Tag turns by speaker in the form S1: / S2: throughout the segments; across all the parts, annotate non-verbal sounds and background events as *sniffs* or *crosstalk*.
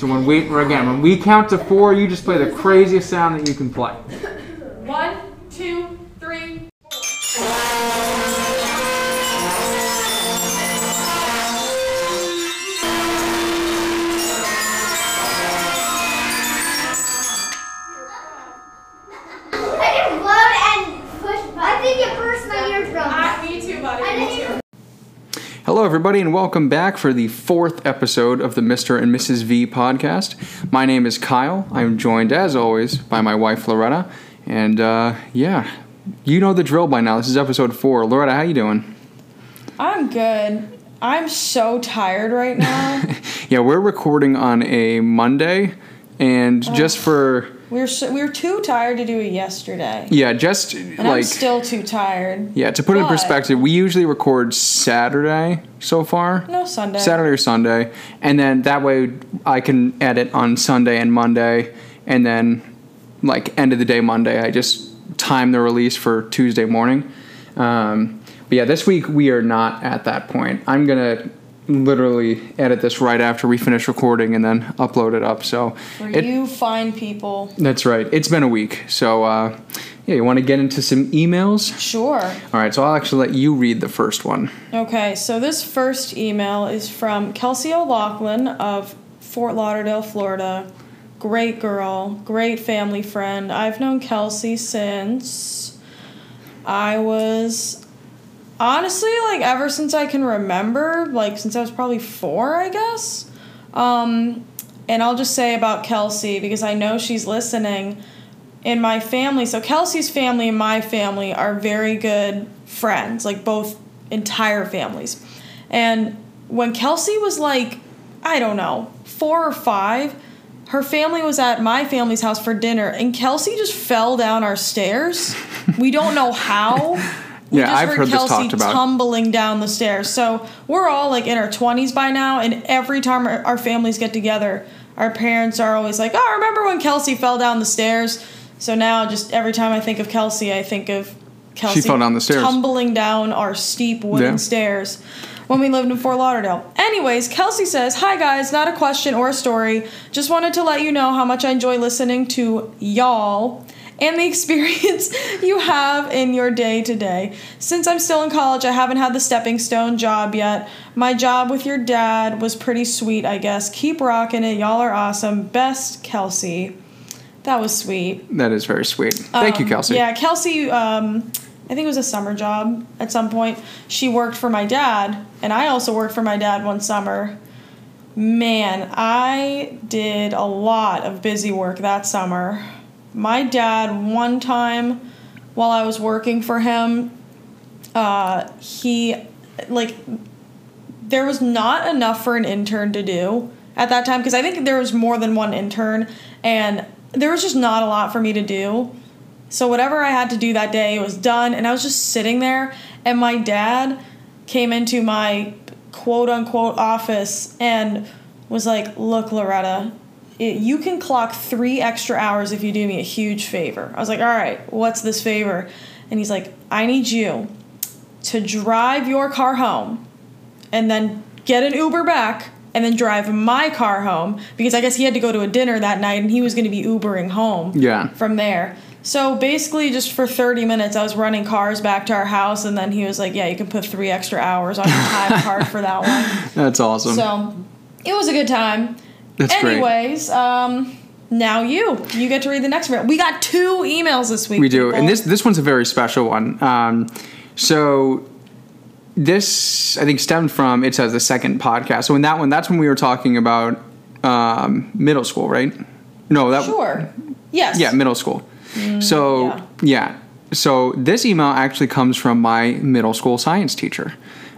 S1: So when we again when we count to four, you just play the craziest sound that you can play. Hello, everybody, and welcome back for the fourth episode of the Mr. and Mrs. V podcast. My name is Kyle. I'm joined, as always, by my wife Loretta, and uh, yeah, you know the drill by now. This is episode four. Loretta, how you doing?
S2: I'm good. I'm so tired right now. *laughs*
S1: Yeah, we're recording on a Monday, and just for
S2: we were so, we were too tired to do it yesterday,
S1: yeah, just
S2: and I'm
S1: like
S2: still too tired.
S1: yeah, to put it in perspective, we usually record Saturday so far.
S2: No Sunday.
S1: Saturday or Sunday, and then that way I can edit on Sunday and Monday, and then like end of the day Monday, I just time the release for Tuesday morning. Um, but yeah, this week we are not at that point. I'm gonna literally edit this right after we finish recording and then upload it up. So
S2: For
S1: it-
S2: you fine people.
S1: that's right. It's been a week, so uh, yeah, you want to get into some emails?
S2: Sure.
S1: All right, so I'll actually let you read the first one.
S2: Okay, so this first email is from Kelsey O'Loughlin of Fort Lauderdale, Florida. Great girl, great family friend. I've known Kelsey since I was honestly like ever since I can remember, like since I was probably four, I guess. Um, and I'll just say about Kelsey because I know she's listening. In my family, so Kelsey's family and my family are very good friends, like both entire families. And when Kelsey was like, I don't know, four or five, her family was at my family's house for dinner, and Kelsey just fell down our stairs. We don't know how. *laughs* We
S1: Yeah,
S2: just
S1: I've
S2: heard
S1: heard this
S2: Kelsey
S1: talked about.
S2: tumbling down the stairs. So we're all like in our 20s by now, and every time our, our families get together, our parents are always like, Oh, remember when Kelsey fell down the stairs? So now, just every time I think of Kelsey, I think of Kelsey
S1: fell down the stairs.
S2: tumbling down our steep wooden
S1: Yeah.
S2: stairs when we lived in Fort Lauderdale. Anyways, Kelsey says, Hi guys, not a question or a story. Just wanted to let you know how much I enjoy listening to y'all and the *laughs* experience you have in your day to day. Since I'm still in college, I haven't had the stepping stone job yet. My job with your dad was pretty sweet, I guess. Keep rocking it. Y'all are awesome. Best, Kelsey. That was sweet.
S1: That is very sweet. Thank you,
S2: Um,
S1: Kelsey.
S2: Yeah, Kelsey. Um, I think it was a summer job at some point. She worked for my dad, and I also worked for my dad one summer. Man, I did a lot of busy work that summer. My dad, one time while I was working for him, uh, he, like, there was not enough for an intern to do at that time because I think there was more than one intern and there was just not a lot for me to do. So whatever I had to do that day was done and I was just sitting there and my dad came into my quote unquote office and was like, "Look, Loretta, you can clock 3 extra hours if you do me a huge favor." I was like, "All right, what's this favor?" And he's like, "I need you to drive your car home and then get an Uber back and then drive my car home because I guess he had to go to a dinner that night and he was going to be Ubering home
S1: Yeah.
S2: from there. So basically, just for 30 minutes, I was running cars back to our house, and then he was like, Yeah, you can put three extra hours on your time card for that one. *laughs*
S1: That's awesome.
S2: So it was a good time.
S1: That's great.
S2: Anyways, um, now you. You get to read the next email. We got two emails this week.
S1: we do,
S2: people.
S1: and this this one's a very special one. Um, so this I think stemmed from it says the second podcast. So in that one, that's when we were talking about um, middle school, right? No, that
S2: Sure. Yes.
S1: yeah, middle school. so
S2: yeah.
S1: yeah. So this email actually comes from my middle school science teacher,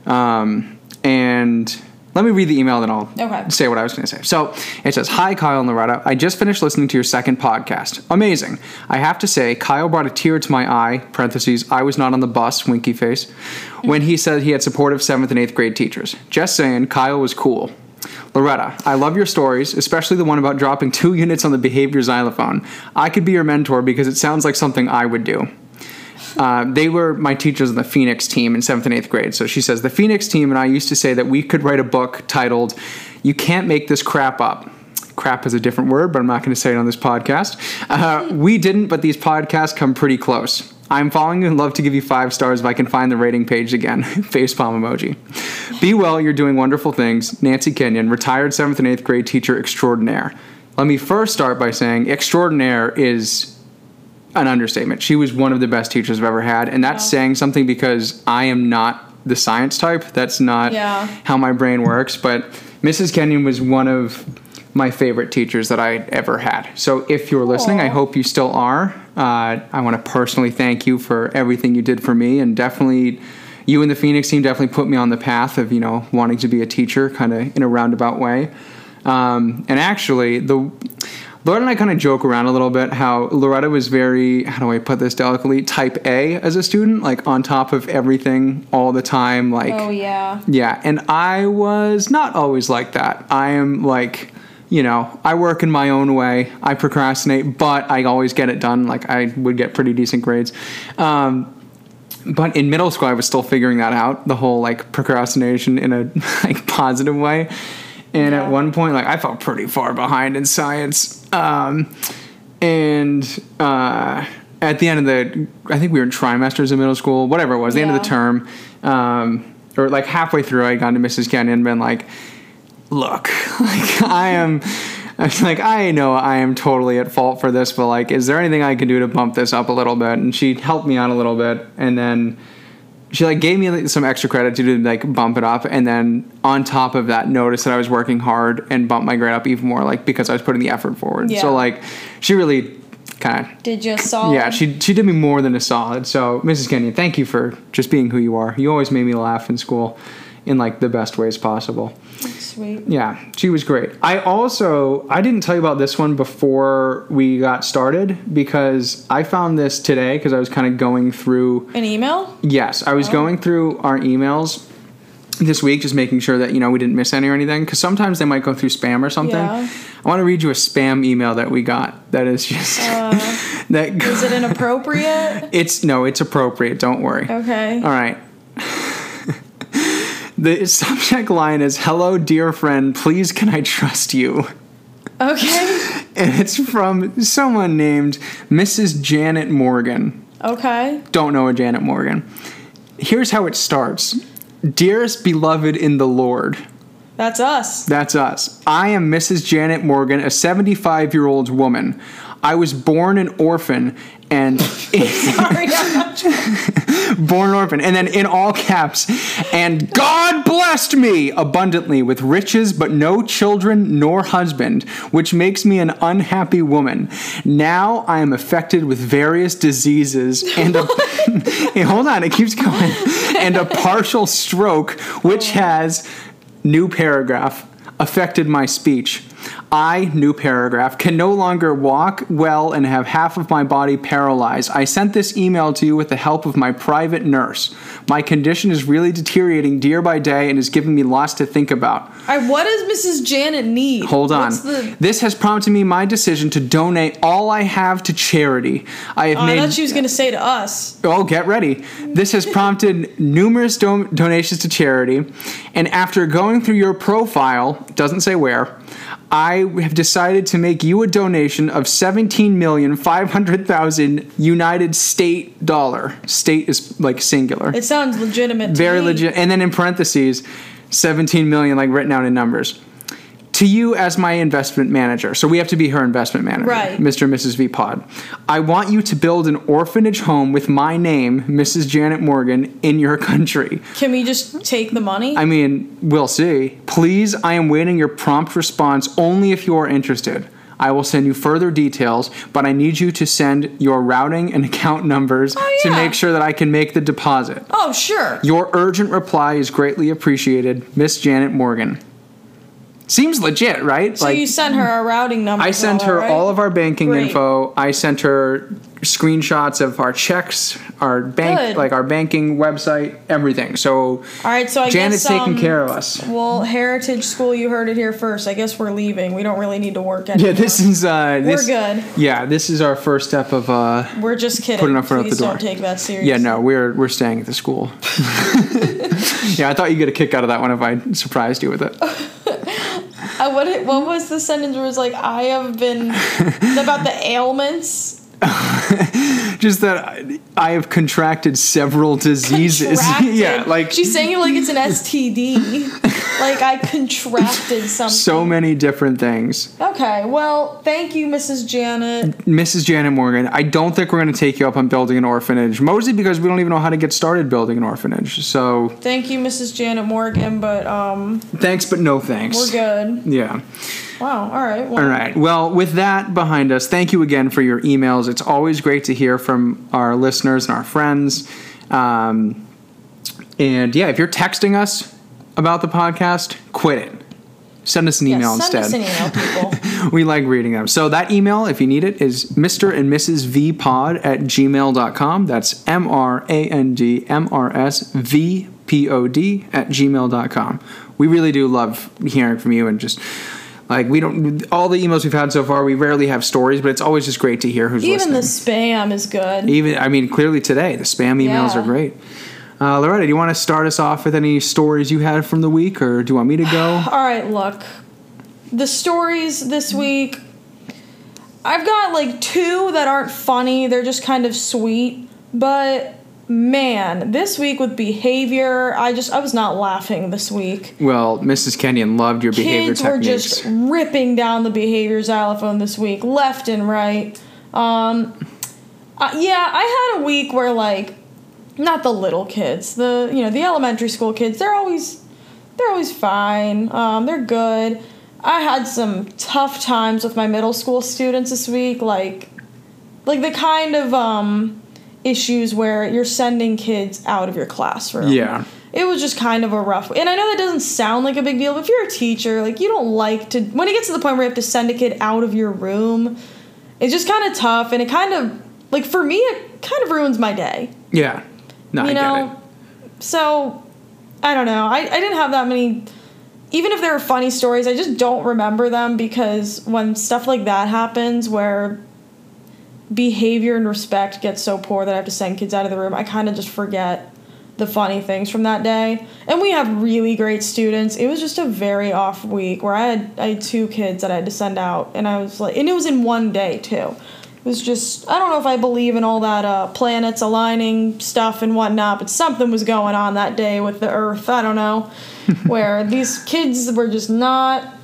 S1: um, and let me read the email, then I'll
S2: Okay.
S1: say what I was going to say. So it says, "Hi, Kyle and Loretta. I just finished listening to your second podcast. Amazing. I have to say, Kyle brought a tear to my eye. Parentheses. I was not on the bus. Winky face. When he said he had supportive seventh and eighth grade teachers. Just saying, Kyle was cool." Loretta, I love your stories, especially the one about dropping two *laughs* units on the behavior xylophone. I could be your mentor because it sounds like something I would do. Uh, they were my teachers in the Phoenix team in seventh and eighth grade. So she says, The Phoenix team and I used to say that we could write a book titled, You Can't Make This Crap Up. crap is a different word, but I'm not going to say it on this podcast. Uh, we didn't, but these podcasts come pretty close. I'm following you and love to give you five stars if I can find the rating page again. *laughs* Facepalm emoji. Be well, you're doing wonderful things. Nancy Kenyon, retired seventh and eighth grade teacher extraordinaire. Let me first start by saying extraordinaire is an understatement. She was one of the best teachers I've ever had, and that's
S2: Wow.
S1: saying something because I am not the science type. That's not
S2: Yeah.
S1: how my brain works. But Mrs. Kenyon was one of my favorite teachers that I ever had. So if you're listening, I hope you still are. Uh, I want to personally thank you for everything you did for me, and definitely. You and the Phoenix team definitely put me on the path of you know wanting to be a teacher, kind of in a roundabout way. Um, and actually, the Loretta and I kind of joke around a little bit how Loretta was very, how do I put this delicately, type A as a student, like on top of everything all the time. Like,
S2: Oh yeah.
S1: yeah, and I was not always like that. I am like, you know, I work in my own way. I procrastinate, but I always get it done. Like, I would get pretty decent grades. Um, but in middle school, I was still figuring that out the whole like procrastination in a *laughs* like positive way. And
S2: Yeah.
S1: at one point, like I felt pretty far behind in science. Um, and uh, at the end of the, I think we were in trimesters in middle school, whatever it was, the end of the term, um, or like halfway through, I gone to Mrs. Kenyon and been like, look, *laughs* like I am. I was *laughs* like, I know I am totally at fault for this, but like, is there anything I can do to bump this up a little bit? And she helped me out a little bit, and then she like gave me like, some extra credit to like bump it up, and then on top of that, noticed that I was working hard and bumped my grade up even more, like because I was putting the effort forward.
S2: Yeah.
S1: So like, she really kind of
S2: Did you solid?
S1: yeah, she she did me more than a solid. So, Mrs. Kenyon, thank you for just being who you are. You always made me laugh in school in like the best ways possible.
S2: Sweet.
S1: Yeah, she was great. I also I didn't tell you about this one before we got started because I found this today because I was kind of going through
S2: An email?
S1: Yes, I was oh. going through our emails this week, just making sure that you know we didn't miss any or anything. Because sometimes they might go through spam or something.
S2: Yeah.
S1: I want to read you a spam email that we got. That is just uh, *laughs* that.
S2: Is it *laughs* inappropriate?
S1: It's no, it's appropriate. Don't worry.
S2: Okay.
S1: All right. The subject line is "Hello, dear friend. Please, can I trust you?"
S2: Okay. *laughs*
S1: And it's from someone named Mrs. Janet Morgan.
S2: Okay.
S1: don't know a Janet Morgan. Here's how it starts Dearest beloved in the Lord,
S2: That's us.
S1: that's us. I am Mrs. Janet Morgan, a 75 year old woman. I was born an orphan and *laughs*
S2: Sorry. I'm *laughs* not-
S1: born an orphan and then in all caps and God blessed me abundantly with riches but no children nor husband which makes me an unhappy woman. Now I am affected with various diseases and a *laughs* Hey, hold on it keeps going. And a partial stroke which has new paragraph affected my speech I, new paragraph, can no longer walk well and have half of my body paralyzed. I sent this email to you with the help of my private nurse. My condition is really deteriorating day by day and is giving me lots to think about.
S2: Right, what does Mrs. Janet need?
S1: Hold on.
S2: The,
S1: This has prompted me my decision to donate all I have to charity. I have
S2: oh, I
S1: made
S2: thought she was going to say to us.
S1: Oh, get ready. This has prompted numerous do- donations to charity. And after going through your profile, doesn't say where, I have decided to make you a donation of 17,500,000 United State dollar. State is like singular.
S2: It sounds legitimate.
S1: Very legit. And then in parentheses, 17 million, like written out in numbers. To you as my investment manager. So we have to be her investment manager,
S2: Right.
S1: Mr. and Mrs. V Pod. I want you to build an orphanage home with my name, Mrs. Janet Morgan, in your country.
S2: Can we just take the money?
S1: I mean, we'll see. Please, I am waiting your prompt response only if you are interested. I will send you further details, but I need you to send your routing and *laughs* account numbers
S2: Oh,
S1: to make sure that I can make the deposit.
S2: oh, sure.
S1: Your urgent reply is greatly appreciated, Miss Janet Morgan. Seems legit, right?
S2: So you sent her a routing number.
S1: I sent
S2: all
S1: her
S2: right?
S1: all of our banking
S2: Great.
S1: info. I sent her screenshots of our checks, our bank,
S2: Good.
S1: like our banking website, everything. So
S2: All right, so I
S1: Janet's
S2: guess
S1: taking
S2: um,
S1: care of us.
S2: Well, Heritage School, you heard it here first. I guess we're leaving. We don't really need to work anymore.
S1: Yeah, this is uh, this, we're
S2: good.
S1: Yeah, this is our first step of uh,
S2: We're just kidding.
S1: Putting our foot out the door.
S2: don't take that seriously.
S1: yeah. No, we're we're staying at the school. *laughs* *laughs* yeah, I thought you'd get a kick out of that one if I surprised you with it. *laughs*
S2: Uh, what what was the sentence where it was like I have been *laughs* about the ailments? *laughs*
S1: Just that I, I have contracted several diseases. *laughs*
S2: Contracted.
S1: yeah, like
S2: she's saying it like it's an STD. *laughs* like I contracted something.
S1: so many different things.
S2: Okay, well, thank you, Mrs. Janet.
S1: Mrs. Janet Morgan, I don't think we're going to take you up on building an orphanage, mostly because we don't even know how to get started building an orphanage. So
S2: Thank you, Mrs. Janet Morgan, but um,
S1: thanks, but no thanks.
S2: we're good.
S1: Yeah.
S2: Wow. All right. Well,
S1: All right. Well, with that behind us, thank you again for your emails. It's always great to hear from our listeners and our friends. Um, and yeah, if you're texting us about the podcast, quit it. Send us an email
S2: send
S1: instead.
S2: us an email, people. *laughs*
S1: we like reading them. So that email, if you need it, is Mr. and Mrs. V Pod at gmail.com. That's M R A N D M R S V P O D at gmail.com. We really do love hearing from you and just like we don't all the emails we've had so far we rarely have stories but it's always just great to hear who's
S2: Even the spam is good.
S1: even i mean clearly today the spam emails
S2: Yeah.
S1: are great uh, loretta do you want to start us off with any stories you had from the week or do you want me to go *sighs*
S2: All right, look. The stories this week, I've got like two that aren't funny. They're just kind of sweet. But man, this week with behavior, I just I was not laughing this week.
S1: well mrs kenyon loved your behavior techniques.
S2: Kids were just ripping down the behavior xylophone this week, left and right. Um, uh, yeah, I had a week where like, not the little kids, the you know the elementary school kids. They're always, they're always fine. Um, they're good. I had some tough times with my middle school students this week, like, like the kind of um, issues where you're sending kids out of your classroom.
S1: Yeah.
S2: It was just kind of a rough and i know that doesn't sound like a big deal but if you're a teacher like you don't like to when it gets to the point where you have to send a kid out of your room it's just kind of tough and it kind of like for me it kind of ruins my day.
S1: Yeah. No
S2: you
S1: i
S2: know?
S1: get it.
S2: So i don't know. I, I didn't have that many even if there were funny stories i just don't remember them because when stuff like that happens where behavior and respect gets so poor that i have to send kids out of the room i kind of just forget the funny things from that day. And we have really great students. It was just a very off week where i had i had two kids that i had to send out and i was like and it was in one day too. It was just i don't know if i believe in all that uh, planets aligning stuff and whatnot but something was going on that day with the earth i don't know *laughs* where these kids were just not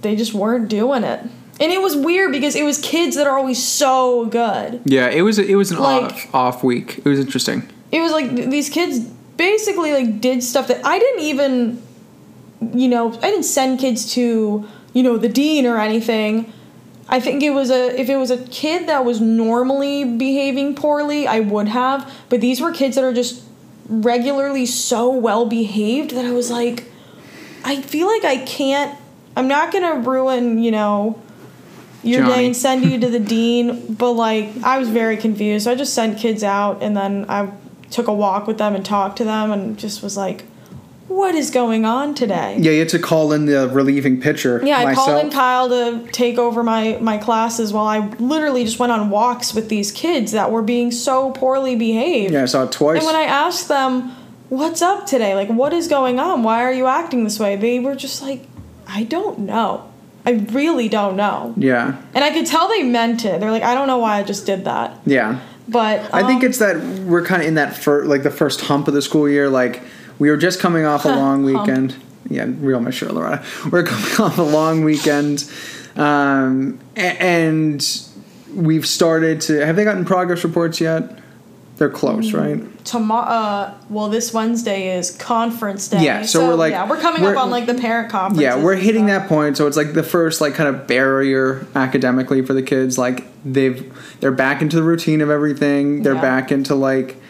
S2: they just weren't doing it and it was weird because it was kids that are always so good.
S1: Yeah it was it was an
S2: Like-
S1: off off week. It was interesting.
S2: it was like th- these kids basically like did stuff that I didn't even you know I didn't send kids to you know the dean or anything. I think it was a if it was a kid that was normally behaving poorly I would have. But these were kids that are just regularly so well behaved that I was like I feel like I can't I'm not going to ruin you know your
S1: Johnny.
S2: day and send you to the *laughs* dean but like i was very confused so i just sent kids out and then i took a walk with them and talked to them and just was like what is going on today
S1: yeah you had to call in the relieving pitcher
S2: yeah i called in kyle to take over my my classes while i literally just went on walks with these kids that were being so poorly behaved
S1: yeah i saw it twice
S2: and when I asked them, what's up today? Like, what is going on? Why are you acting this way? They were just like, I don't know. I really don't know.
S1: yeah
S2: And I could tell they meant it. They're like, I don't know why I just did that.
S1: yeah
S2: But
S1: I think
S2: um,
S1: it's that we're kind of in that fir- like the first hump of the school year. Like we were just coming off a *laughs* long
S2: Hump.
S1: weekend. Yeah, real mature, Loretta. *laughs* We're coming *laughs* off a long weekend, um, and we've started to. Have they gotten progress reports yet? They're close,
S2: Mm.
S1: right?
S2: tomorrow. Uh, well, this Wednesday is conference day.
S1: Yeah, so we're like-
S2: yeah, we're coming
S1: we're-
S2: up on like the parent conference.
S1: Yeah, we're hitting that point. So it's like the first like kind of barrier academically for the kids. Like they've they're back into the routine of everything. They're
S2: Yeah.
S1: back into like,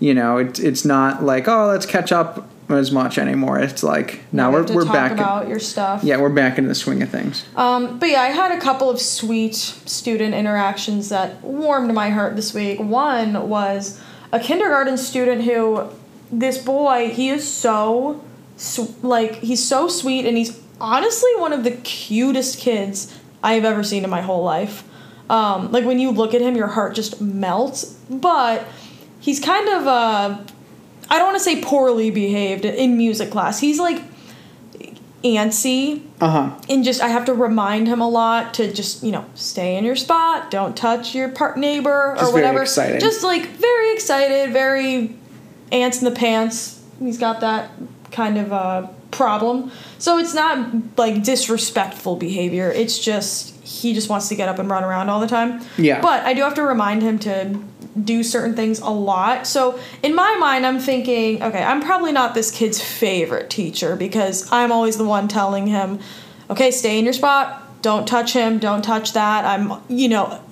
S1: you know, it's it's not like oh let's catch up as much anymore. It's like now
S2: we
S1: we're we're back. in-
S2: about your stuff.
S1: yeah, we're back into the swing of things.
S2: Um, but yeah, I had a couple of sweet student interactions that warmed my heart this week. One was a kindergarten student who, this boy, he is so, like, he's so sweet and he's honestly one of the cutest kids I have ever seen in my whole life. Um, like, when you look at him, your heart just melts. But he's kind of, uh, I don't want to say poorly behaved in music class. He's like, antsy
S1: Uh huh.
S2: and just I have to remind him a lot to just you know stay in your spot, don't touch your part neighbor or
S1: Just
S2: whatever. Just like very excited, very ants in the pants. He's got that kind of uh, problem. So it's not like disrespectful behavior. It's just he just wants to get up and run around all the time.
S1: Yeah.
S2: But I do have to remind him to do certain things a lot. So in my mind, I'm thinking, okay, I'm probably not this kid's favorite teacher because I'm always the one telling him, okay, stay in your spot, don't touch him, don't touch that. I'm, you know,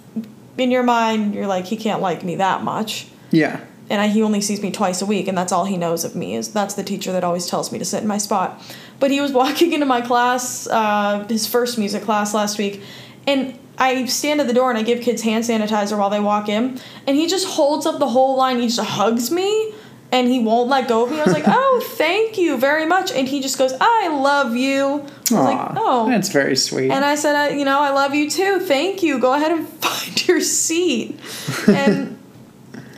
S2: in your mind, you're like, he can't like me that much.
S1: Yeah.
S2: And I, he only sees me twice a week, and that's all he knows of me. Is that's the teacher that always tells me to sit in my spot. But he was *laughs* walking into my class, uh, his first music class last week, and I stand at the door and I give kids hand sanitizer while they walk in, and he just holds up the whole line. He just hugs me, and he won't let go of me. I was like, *laughs* "Oh, thank you very much," and he just goes, "I love you." I was like, "Oh."
S1: that's very sweet.
S2: And I said, I, you know, I love you too. Thank you. Go ahead and *laughs* find your seat. And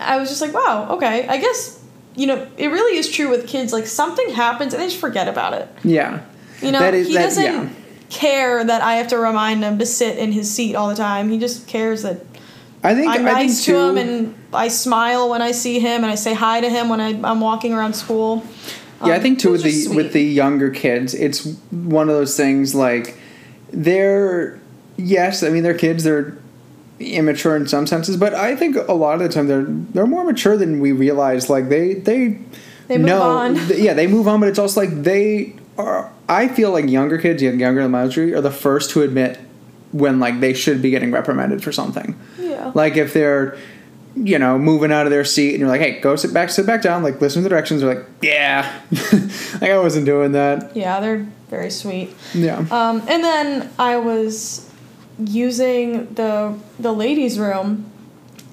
S2: I was just like, wow, okay. I guess, you know, it really is true with kids. Like something happens and they just forget about it.
S1: yeah.
S2: You know,
S1: is-
S2: he
S1: that-
S2: doesn't
S1: yeah.
S2: Care that I have to remind him to sit in his seat all the time. He just cares that
S1: I think
S2: I'm
S1: I think
S2: nice to
S1: too,
S2: him and I smile when I see him and I say hi to him when I, I'm walking around school.
S1: Yeah, I
S2: Um,
S1: think too with the
S2: sweet.
S1: with the younger kids, it's one of those things like they're yes, I mean they're kids, they're immature in some senses, but I think a lot of the time they're they're more mature than we realize. Like they they
S2: They move
S1: know,
S2: on.
S1: yeah, they move on, but it's also like they are. I feel like younger kids, young- younger than my age, are the first to admit when like they should be getting reprimanded for something.
S2: Yeah.
S1: Like if they're, you know, moving out of their seat and you're like, hey, go sit back, sit back down, like listen to the directions. They're like, yeah, *laughs* like I wasn't doing that.
S2: Yeah, they're very sweet.
S1: Yeah.
S2: Um, and then I was using the the ladies' room,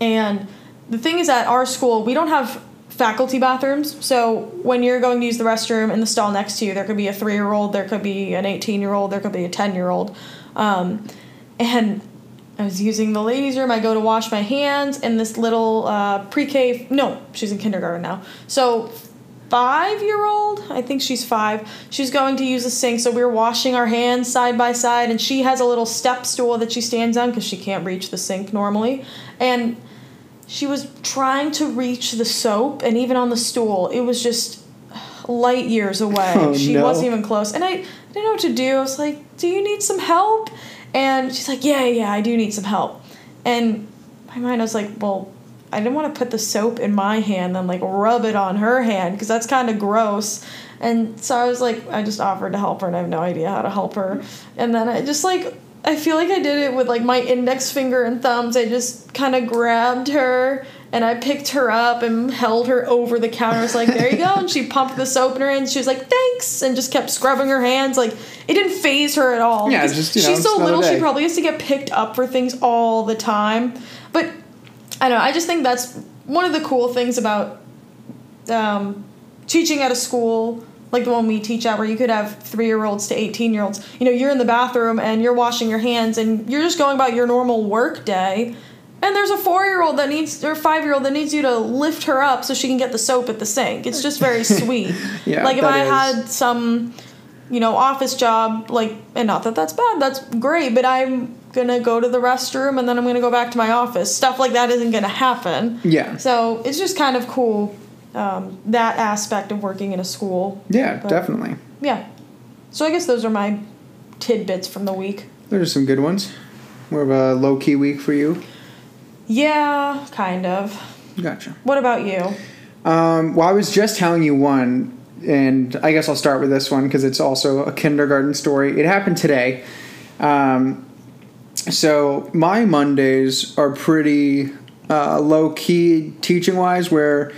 S2: and the thing is at our school we don't have faculty bathrooms. So when you're going to use the restroom in the stall next to you, there could be a three year old, there could be an eighteen year old, there could be a ten year old, um, and I was using the ladies' room. I go to wash my hands, and this little uh, pre-K. No, she's in kindergarten now. So five year old i think she's five she's going to use the sink so we're washing our hands side by side and she has a little step stool that she stands on because she can't reach the sink normally and she was trying to reach the soap and even on the stool it was just light years away
S1: Oh,
S2: she
S1: no.
S2: wasn't even close and I, I didn't know what to do i was like do you need some help and she's like yeah yeah i do need some help and my mind I was like well I didn't want to put the soap in my hand then like rub it on her hand because that's kind of gross. And so I was like, I just offered to help her and I have no idea how to help her. And then I just like, I feel like I did it with like my index finger and thumbs. I just kind of grabbed her and I picked her up and held her over the counter. I was like, there you go. And she pumped the soap in her hands. She was like, thanks. And just kept scrubbing her hands. Like, it didn't phase her at all.
S1: Yeah, just, you know,
S2: she's so little, she probably has to get picked up for things all the time. But I don't know. I just think that's one of the cool things about um, teaching at a school like the one we teach at, where you could have three year olds to 18 year olds. You know, you're in the bathroom and you're washing your hands and you're just going about your normal work day. And there's a four year old that needs, or five year old that needs you to lift her up so she can get the soap at the sink. It's just very *laughs* sweet.
S1: Yeah,
S2: like if I
S1: is.
S2: had some, you know, office job, like, and not that that's bad, that's great, but I'm gonna go to the restroom and then I'm gonna go back to my office. Stuff like that isn't gonna happen.
S1: Yeah.
S2: So it's just kind of cool, um, that aspect of working in a school.
S1: Yeah,
S2: But-
S1: definitely.
S2: Yeah. So I guess those are my tidbits from the week.
S1: Those are some good ones. More of a low key week for you.
S2: Yeah, kind of.
S1: Gotcha.
S2: What about you?
S1: Um, well, I was just telling you one, and I guess I'll start with this one because it's also a kindergarten story. It happened today. Um, so my Mondays are pretty uh, low key teaching wise, where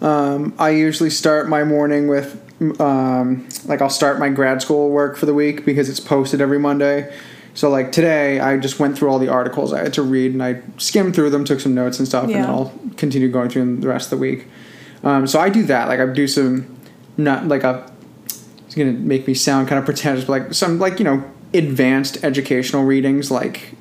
S1: um, I usually start my morning with um, like I'll start my grad school work for the week because it's posted every Monday. So like today, I just went through all the articles I had to read and I skimmed through them, took some notes and stuff, and then I'll continue going through them the rest of the week. Um, so I do that. Like I do some, not like a. It's gonna make me sound kind of pretentious, but like some like you know advanced educational readings like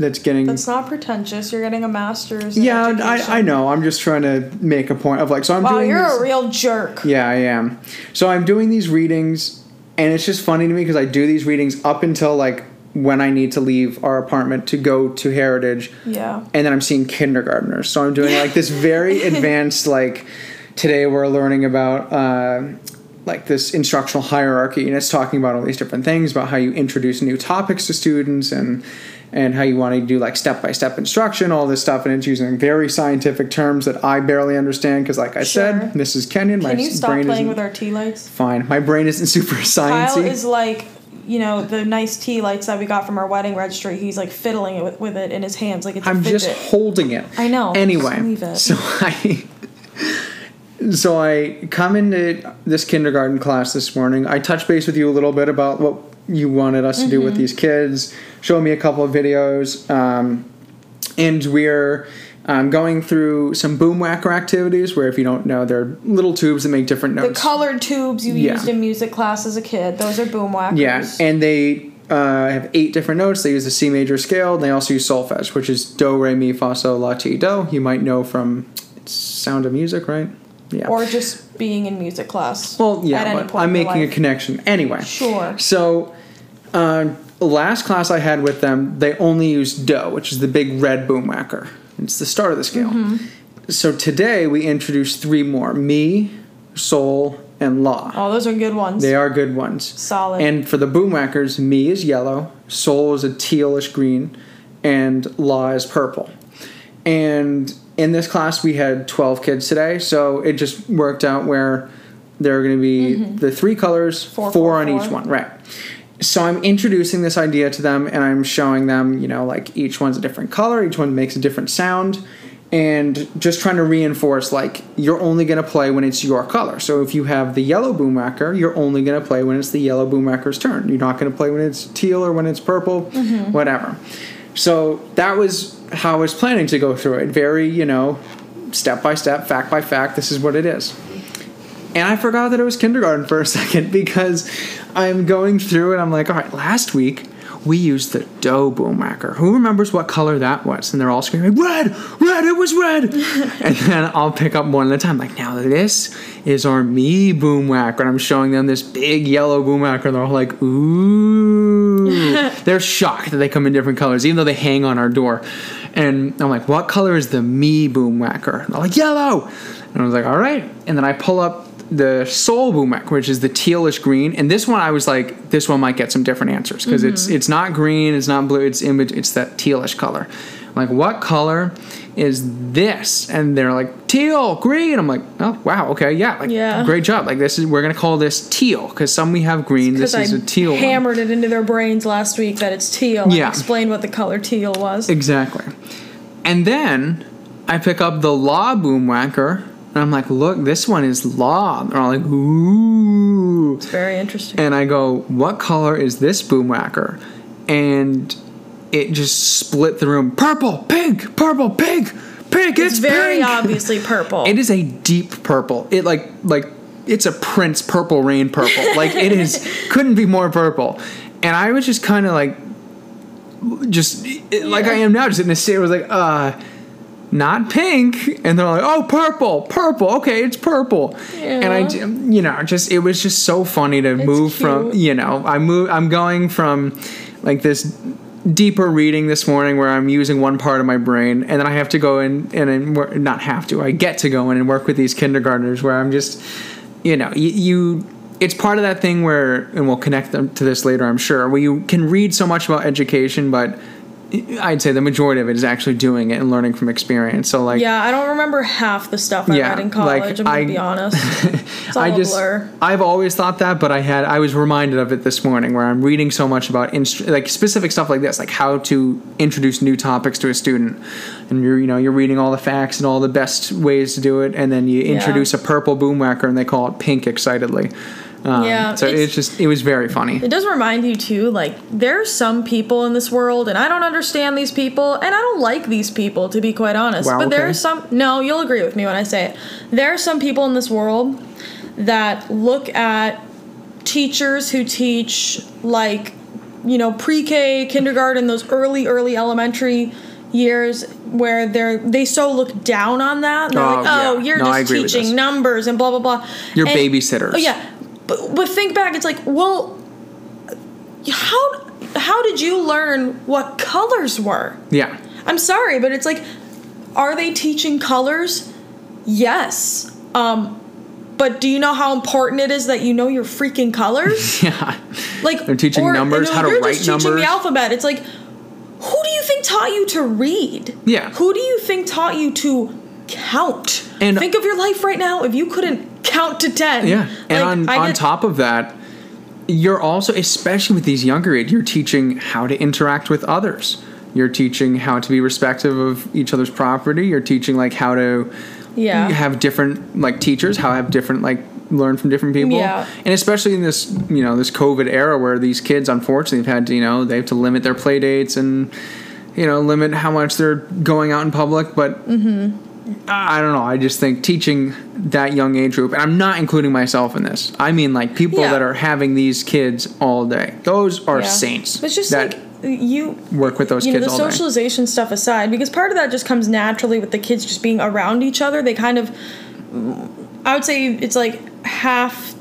S1: that's getting.
S2: That's not pretentious. You're getting a master's.
S1: Yeah. I, I know. I'm just trying to make a point of like so I'm
S2: Wow,
S1: doing.
S2: you're
S1: these-
S2: a real jerk.
S1: yeah, I am. So I'm doing these readings, and it's just funny to me because I do these readings up until like when I need to leave our apartment to go to Heritage,
S2: Yeah.
S1: and then I'm seeing kindergartners. So I'm doing like this very *laughs* advanced like today we're learning about uh, like this instructional hierarchy, and it's talking about all these different things about how you introduce new topics to students and and how you want to do like step by step instruction, all this stuff, and it's using very scientific terms that I barely understand because, like I
S2: Sure.
S1: said, Mrs. Kenyon, my
S2: Can you stop
S1: brain
S2: playing with our tea lights?
S1: fine. My brain isn't super *laughs* sciencey.
S2: Kyle is like, you know, the nice tea lights that we got from our wedding registry. He's like fiddling it with, with it in his hands like it's
S1: I'm just holding it.
S2: I know,
S1: Anyway,
S2: just leave it.
S1: so *laughs* I so I come into this kindergarten class this morning. I touch base with you a little bit about what you wanted us to do
S2: Mm-hmm.
S1: with these kids. Show me a couple of videos, um, and we're. Um, going through some boom whacker activities where if you don't know they're little tubes that make different notes.
S2: the colored tubes you
S1: Yeah.
S2: used in music class as a kid. Those are boom whackers.
S1: Yeah, and they uh, have eight different notes. They use the C major scale. And they also use solfege, which is do, re, mi, fa, sol, la, ti, do. You might know from Sound of Music, right? Yeah.
S2: or just being in music class.
S1: well, yeah, but I'm making a connection. Anyway.
S2: Sure.
S1: So, uh, last class I had with them, they only used do, which is the big red boom whacker. It's the start of the scale.
S2: Mm-hmm.
S1: So today we introduced three more: mi, sol, and la.
S2: Oh, those are good ones.
S1: They are good ones.
S2: Solid.
S1: And for the boom whackers, mi is yellow, sol is a tealish green, and la is purple. And in this class, we had 12 kids today, so it just worked out where there are going to be the three colors,
S2: Mm-hmm. Four,
S1: four,
S2: four,
S1: on
S2: four.
S1: each one, right? So I'm introducing this idea to them, and I'm showing them, you know, like each one's a different color, each one makes a different sound, and just trying to reinforce like you're only going to play when it's your color. So if you have the yellow boom whacker, you're only going to play when it's the yellow boom whacker's turn. You're not going to play when it's teal or when it's purple, whatever. So that was how I was planning to go through it. Very, you know, step by step, fact by fact. This is what it is. And I forgot that it was kindergarten for a *laughs* second because I'm going through and I'm like, all right, last week we used the do boom whacker. Who remembers what color that was? And they're all screaming, red, red, it was red. *laughs* and then I'll pick up one at a time. Like, now this is our mi boom whacker. And I'm showing them this big yellow boom whacker. And they're all like, ooh. *laughs* they're shocked that they come in different colors, even though they hang on our door. And I'm like, what color is the mi boom whacker? And they're like, yellow. And I was like, all right. And then I pull up the sol boom whacker, which is the tealish green. And this one, I was like, this one might get some different answers because mm-hmm. it's it's not green, it's not blue, it's image, it's that tealish color. I'm like, what color is this? And they're like, teal, green. I'm like, oh wow, okay, yeah, like
S2: Yeah.
S1: great job. Like this is we're gonna call this teal because some we have green. This is
S2: I
S1: a teal. one.
S2: hammered it into their brains last week that it's teal.
S1: Yeah.
S2: And explained what the color teal was.
S1: Exactly. And then I pick up the la boom whacker, and I'm like, look, this one is la. And they're all like, ooh.
S2: It's very interesting.
S1: And I go, what color is this boom whacker? And it just split the room. Purple, pink, purple, pink, pink. It's,
S2: It's very
S1: pink.
S2: obviously purple.
S1: It is a deep purple. It like like it's a Prince purple rain purple. like it is *laughs* couldn't be more purple. And I was just kind of like just it- like I am now just in the state I was like uh not pink and they're like oh purple purple okay it's purple and I you know just it was just so funny to move from you know I move I'm going from like this deeper reading this morning where I'm using one part of my brain, and then I have to go in and, and not have to. I get to go in and work with these kindergartners where I'm just, you know, you. you it's part of that thing where, and we'll connect them to this later, I'm sure, where you can read so much about education, but I'd say the majority of it is actually doing it and learning from experience. So, like,
S2: yeah, I don't remember half the stuff I
S1: Yeah,
S2: read in college.
S1: like,
S2: I'm gonna
S1: I-
S2: be honest. *laughs*
S1: I just. I've always thought that, but I had I was reminded of it this morning where I'm reading so much about inst- like specific stuff like this, like how to introduce new topics to a student, and you're you know you're reading all the facts and all the best ways to do it, and then you introduce a purple boomwhacker and they call it pink excitedly. Um,
S2: Yeah,
S1: so
S2: it's-
S1: it's just it was very funny.
S2: It does remind you too, like there are some people in this world, and I don't understand these people, and I don't like these people to be quite honest.
S1: Wow,
S2: but there are some. No, you'll agree with me when I say it. There are some people in this world that look at teachers who teach like, you know, pre-K, kindergarten, those early, early elementary years where they're they so look down on that. They're
S1: Oh,
S2: like, oh,
S1: yeah.
S2: you're
S1: No,
S2: just teaching numbers and blah blah blah.
S1: You're
S2: And-
S1: babysitters.
S2: Oh yeah. But but think back. It's like, well, how how did you learn what colors were?
S1: Yeah.
S2: I'm sorry, but it's like, are they teaching colors? Yes. Um, but do you know how important it is that you know your freaking colors? *laughs*
S1: Yeah.
S2: Like
S1: They're teaching
S2: or,
S1: numbers,
S2: no,
S1: how to write
S2: just teaching the alphabet. It's like, who do you think taught you to read?
S1: Yeah.
S2: Who do you think taught you to count?
S1: And-
S2: think of your life right now. If you couldn't count to ten,
S1: Yeah. And on, on
S2: get-
S1: top of that, you're also, especially with these younger age, you're teaching how to interact with others. You're teaching how to be respectful of each other's property. You're teaching like how to
S2: Yeah.
S1: have different like teachers, how have different like learn from different people.
S2: Yeah.
S1: And especially in this you know this COVID era where these kids unfortunately have had to you know they have to limit their play dates and you know limit how much they're going out in public. But
S2: Mm-hmm.
S1: I don't know. I just think teaching that young age group, and I'm not including myself in this. I mean, like people
S2: Yeah.
S1: that are having these kids all day. Those are
S2: Yeah.
S1: saints.
S2: It's just
S1: that
S2: like you
S1: work with those
S2: you know
S1: kids
S2: the
S1: all day.
S2: socialization stuff aside because part of that just comes naturally with the kids just being around each other they kind of i would say it's like half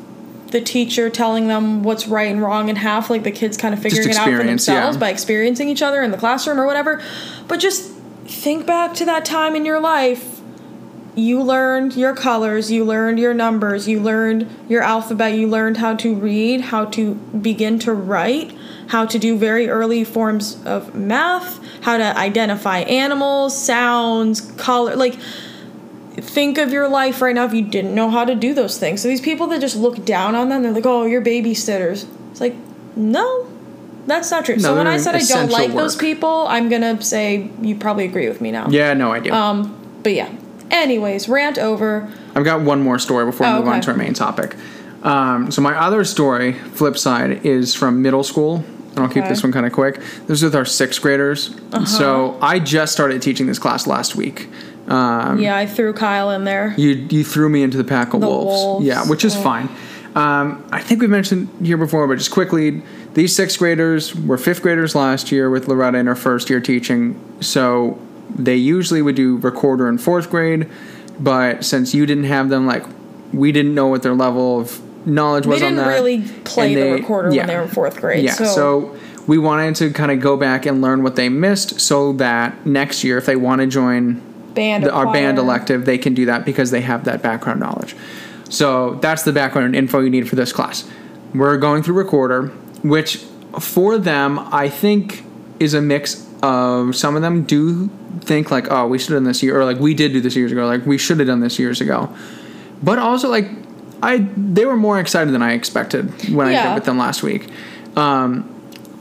S2: the teacher telling them what's right and wrong and half like the kids kind of figuring it out for themselves
S1: yeah.
S2: by experiencing each other in the classroom or whatever but just think back to that time in your life you learned your colors, you learned your numbers, you learned your alphabet, you learned how to read, how to begin to write, how to do very early forms of math, how to identify animals, sounds, color. Like, think of your life right now if you didn't know how to do those things. So these people that just look down on them, they're like, oh, you're babysitters. It's like, no. That's not true. so when I said I don't like those people, I'm gonna say you probably agree with me now.
S1: yeah, no idea.
S2: Um, but yeah. Anyways, rant over.
S1: I've got one more story before we
S2: Oh,
S1: move on to our main topic. Um, so my other story, flip side, is from middle school. And I'll keep this one kind of quick. This is with our sixth graders.
S2: Uh-huh.
S1: So I just started teaching this class last week. Um,
S2: Yeah, I threw Kyle in there.
S1: you you threw me into the pack of
S2: The
S1: wolves.
S2: wolves.
S1: Yeah, which is
S2: Oh.
S1: fine. Um, I think we mentioned here before, but just quickly, these sixth graders were fifth graders last year with Loretta in her first year teaching. So they usually would do recorder in fourth grade, but since you didn't have them, like we didn't know what their level of knowledge was on
S2: didn't really play the
S1: they-
S2: recorder
S1: yeah.
S2: when they were in fourth grade.
S1: Yeah,
S2: so,
S1: so we wanted to kind of go back and learn what they missed so that next year, if they want to join
S2: band
S1: the, our band elective, they can do that because they have that background knowledge. So that's the background info you need for this class. We're going through Recorder, which for them, I think is a mix of some of them do think like, oh, we should have done this year, or like we did do this years ago, like we should have done this years ago. But also like I they were more excited than I expected when I
S2: Yeah.
S1: did with them last week. Um,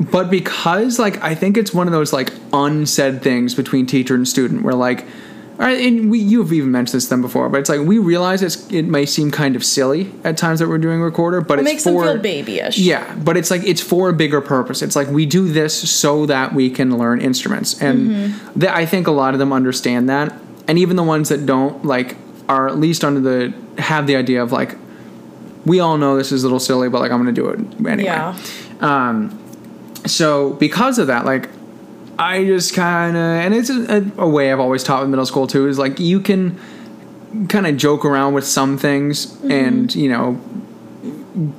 S1: but because like I think it's one of those like unsaid things between teacher and student where like right, and we you've even mentioned this to them before, but it's like we realize it's it may seem kind of silly at times that we're doing recorder, but
S2: It
S1: it's
S2: makes
S1: for
S2: them feel babyish.
S1: yeah, but it's like it's for a bigger purpose. It's like we do this so that we can learn instruments, and
S2: Mm-hmm.
S1: th- I think a lot of them understand that, and even the ones that don't like are at least under the have the idea of like we all know this is a little silly, but like I'm gonna do it anyway.
S2: Yeah.
S1: So because of that, like I just kind of, and it's a, a way I've always taught in middle school too, is like you can kind of joke around with some things
S2: Mm-hmm.
S1: and you know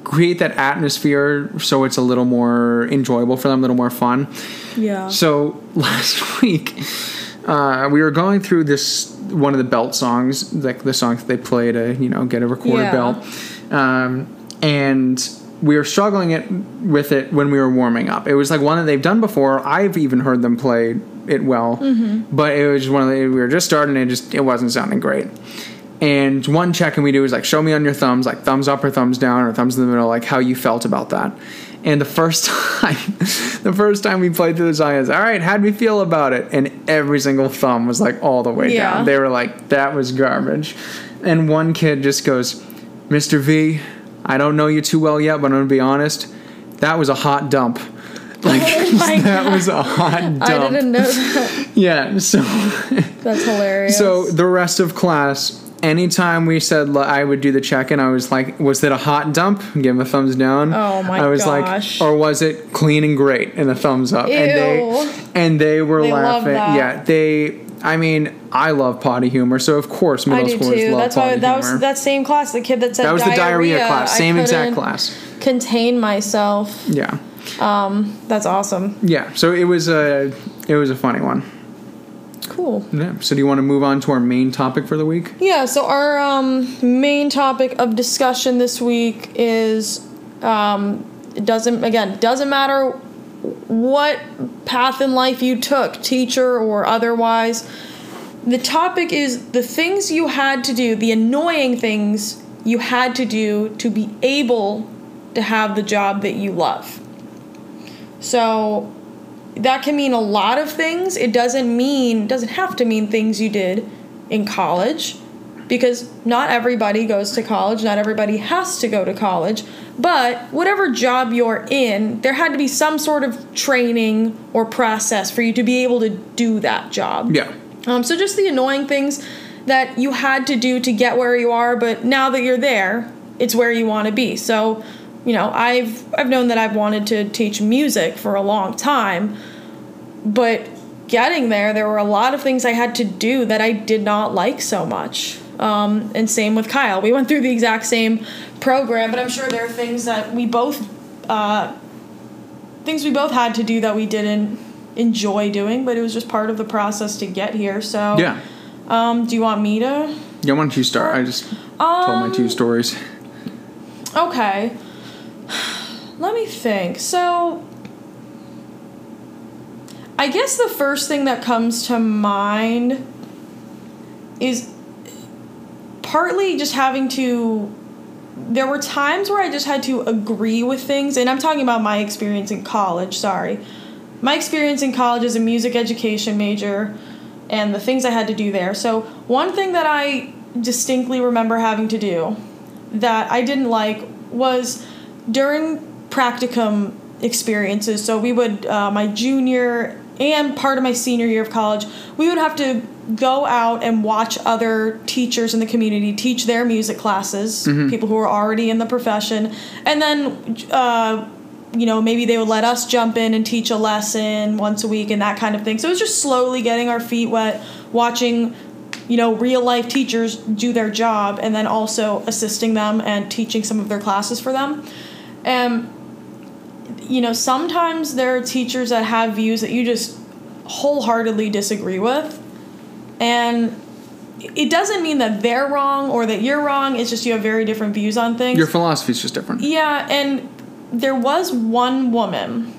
S1: create that atmosphere so it's a little more enjoyable for them, a little more fun.
S2: Yeah.
S1: So *laughs* last week, uh, we were going through this one of the belt songs, like the songs they play to you know get a recorder
S2: Yeah.
S1: belt, um, and we were struggling it with it when we were warming up. It was like one that they've done before. I've even heard them play it well,
S2: Mm-hmm.
S1: but it was one of the we were just starting and it just it wasn't sounding great. And one check and we do is like show me on your thumbs, like thumbs up or thumbs down or thumbs in the middle, like how you felt about that. And the first *laughs* time, the first time we played through the song is all right. How'd we feel about it? And every single thumb was like all the way
S2: Yeah.
S1: down. They were like that was garbage. And one kid just goes, "Mr. V, I don't know you too well yet, but I'm gonna be honest. That was a hot dump. *laughs* Like
S2: Oh *laughs*
S1: that
S2: God.
S1: was a hot dump.
S2: I didn't know that. *laughs*
S1: Yeah. So."
S2: That's hilarious.
S1: So the rest of class anytime we said I would do the check in, I was like, was it a hot dump? Give him a thumbs down.
S2: Oh my gosh.
S1: I was
S2: gosh.
S1: like, or was it clean and great and a thumbs up? And
S2: Ew.
S1: they and they were
S2: They
S1: laughing. Yeah, they. I mean, I love potty humor, so of course
S2: I
S1: middle
S2: do
S1: schoolers
S2: too.
S1: love
S2: That's
S1: potty
S2: why that
S1: humor.
S2: was that same class. The kid that said
S1: that was the diarrhea class, same exact class.
S2: Contain myself.
S1: Yeah, Um,
S2: That's awesome.
S1: yeah. So it was a it was a funny one.
S2: Cool.
S1: Yeah. So do you want to move on to our main topic for the week?
S2: Yeah, so our um, main topic of discussion this week is um, it doesn't again doesn't matter what path in life you took, teacher or otherwise. The topic is the things you had to do, the annoying things you had to do to be able to have the job that you love. So that can mean a lot of things. It doesn't mean doesn't have to mean things you did in college because not everybody goes to college, not everybody has to go to college. But whatever job you're in, there had to be some sort of training or process for you to be able to do that job.
S1: Yeah.
S2: Um, so just the annoying things that you had to do to get where you are, but now that you're there, it's where you want to be. So, you know, I've I've known that I've wanted to teach music for a long time, but getting there, there were a lot of things I had to do that I did not like so much. Um, and same with Kyle. We went through the exact same program, but I'm sure there are things that we both uh, things we both had to do that we didn't enjoy doing, but it was just part of the process to get here. So
S1: Yeah.
S2: Um, do you want me to?
S1: Yeah. Why don't you start? I just told my two
S2: Um,
S1: stories.
S2: Okay. Let me think. So, I guess the first thing that comes to mind is partly just having to. There were times where I just had to agree with things, and I'm talking about my experience in college, sorry. My experience in college as a music education major and the things I had to do there. So, one thing that I distinctly remember having to do that I didn't like was during practicum experiences. So we would, uh, my junior and part of my senior year of college, we would have to go out and watch other teachers in the community teach their music classes, people who are already in the profession, and then. Uh, you know, maybe they would let us jump in and teach a lesson once a week and that kind of thing. So it was just slowly getting our feet wet, watching you know, real life teachers do their job and then also assisting them and teaching some of their classes for them. And, you know, sometimes there are teachers that have views that you just wholeheartedly disagree with. And it doesn't mean that they're wrong or that you're wrong, it's just you have very different views on things.
S1: Your philosophy is just different.
S2: Yeah, and there was one woman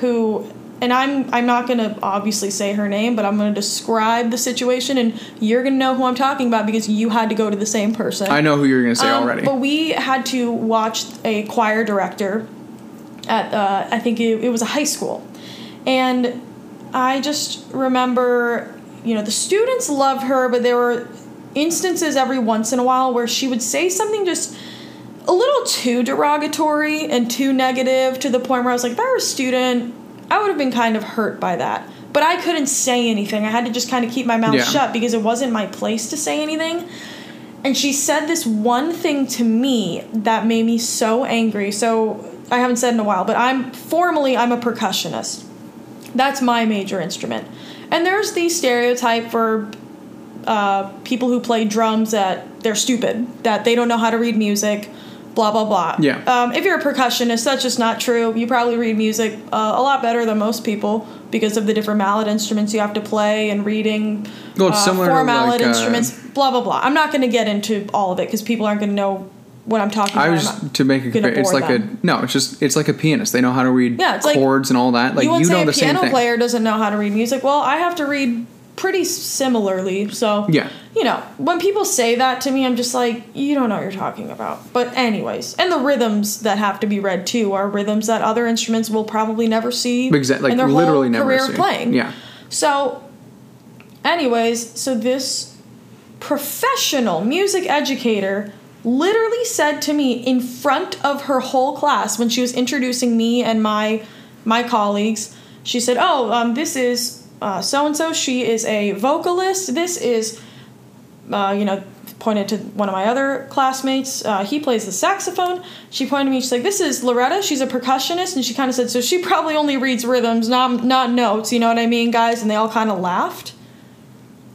S2: who and I'm I'm not going to obviously say her name, but I'm going to describe the situation and you're going to know who I'm talking about because you had to go to the same person.
S1: I know who you're gonna say
S2: Um,
S1: already.
S2: But we had to watch a choir director at uh, I think it, it was a high school, and I just remember you know the students loved her, but there were instances every once in a while where she would say something just a little too derogatory and too negative to the point where I was like, if I were a student, I would have been kind of hurt by that. But I couldn't say anything. I had to just kind of keep my mouth
S1: Yeah.
S2: shut because it wasn't my place to say anything. And she said this one thing to me that made me so angry. So I haven't said in a while, but I'm formally I'm a percussionist. That's my major instrument. And there's the stereotype for uh, people who play drums that they're stupid, that they don't know how to read music, blah blah blah.
S1: Yeah.
S2: Um, if you're a percussionist, that's just not true. You probably read music uh, a lot better than most people because of the different mallet instruments you have to play and reading
S1: Well,
S2: uh, four mallet
S1: like, uh,
S2: instruments. Blah blah blah. I'm not going to get into all of it because people aren't going to know what I'm talking
S1: I
S2: about. I'm not
S1: to make a compare. It's like
S2: them.
S1: a no. It's just it's like a pianist. They know how to read
S2: Yeah, it's like-
S1: chords and all that. Like
S2: you
S1: you, know the
S2: a
S1: same
S2: piano
S1: thing.
S2: player doesn't know how to read music. Well, I have to read pretty similarly. So
S1: Yeah.
S2: you know, when people say that to me, I'm just like, you don't know what you're talking about. But anyways, and the rhythms that have to be read too are rhythms that other instruments will probably never see
S1: Exact- like literally
S2: whole
S1: never
S2: career of
S1: see.
S2: playing.
S1: Yeah.
S2: So, anyways, so this professional music educator literally said to me in front of her whole class when she was introducing me and my my colleagues she said oh um, this is so and so she is a vocalist this is uh, you know pointed to one of my other classmates. Uh, he plays the saxophone. She pointed to me. She's like, "This is Loretta. She's a percussionist." And she kind of said, "So she *laughs* probably only reads rhythms, not not notes. You know what I mean, guys?" And they all kind of laughed.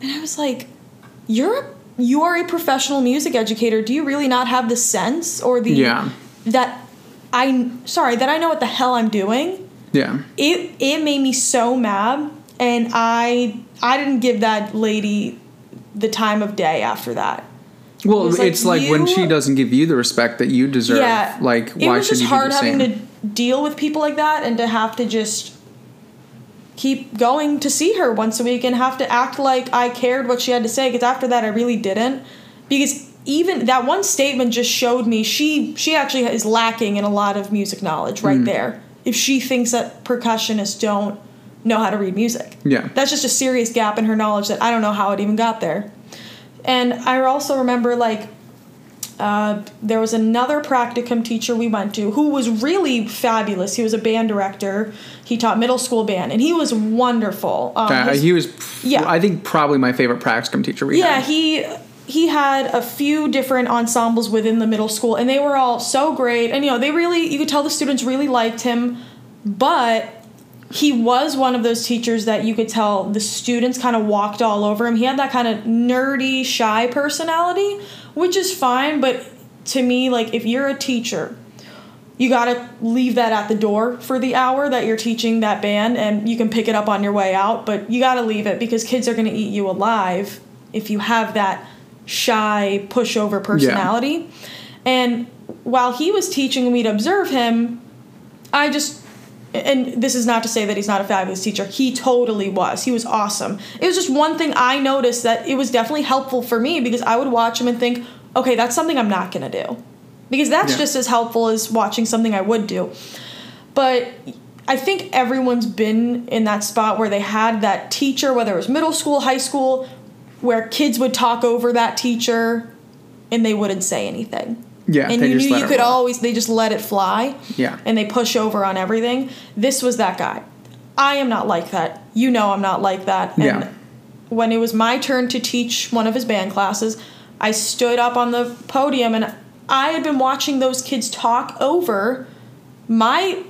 S2: And I was like, "You're you are a professional music educator. Do you really not have the sense or the
S1: Yeah.
S2: that I sorry that I know what the hell I'm doing?"
S1: Yeah.
S2: it it made me so mad and i i didn't give that lady the time of day after that
S1: Well,
S2: It like
S1: it's like when she doesn't give you the respect that you deserve.
S2: yeah
S1: Like, why it
S2: was
S1: should
S2: just
S1: you
S2: hard having to deal with people like that and to have to just keep going to see her once a week and have to act like i cared what she had to say because after that i really didn't. Because even that one statement just showed me she she actually is lacking in a lot of music knowledge right mm. there. If she thinks that percussionists don't know how to read music.
S1: Yeah.
S2: that's just a serious gap in her knowledge that i don't know how it even got there. And i also remember like uh, there was another practicum teacher we went to who was really fabulous. He was a band director. He taught middle school band, and he was wonderful. Um,
S1: Uh,
S2: his-
S1: he was,
S2: Yeah.
S1: I think, probably my favorite practicum teacher we
S2: yeah,
S1: had.
S2: he he had a few different ensembles within the middle school, and they were all so great. And you know, they really you could tell the students really liked him, but he was one of those teachers that you could tell the students kind of walked all over him. He had that kind of nerdy, shy personality, which is fine, but to me, like if you're a teacher, you got to leave that at the door for the hour that you're teaching that band and you can pick it up on your way out, but you got to leave it because kids are going to eat you alive if you have that shy pushover personality. And while he was teaching and we'd observe him, I just and this is not to say that he's not a fabulous teacher. He totally was. He was awesome. It was just one thing I noticed that it was definitely helpful for me because I would watch him and think, okay, that's something I'm not going to do. Because that's
S1: Yeah.
S2: just as helpful as watching something I would do. But I think everyone's been in that spot where they had that teacher, whether it was middle school, high school, where kids would talk over that teacher and they wouldn't say anything.
S1: Yeah,
S2: and you knew you could
S1: roll.
S2: always they just let it fly.
S1: Yeah.
S2: And they push over on everything. This was that guy. I am not like that. You know I'm not like that. And
S1: Yeah.
S2: when it was my turn to teach one of his band classes, I stood up on the podium and I had been watching those kids talk over my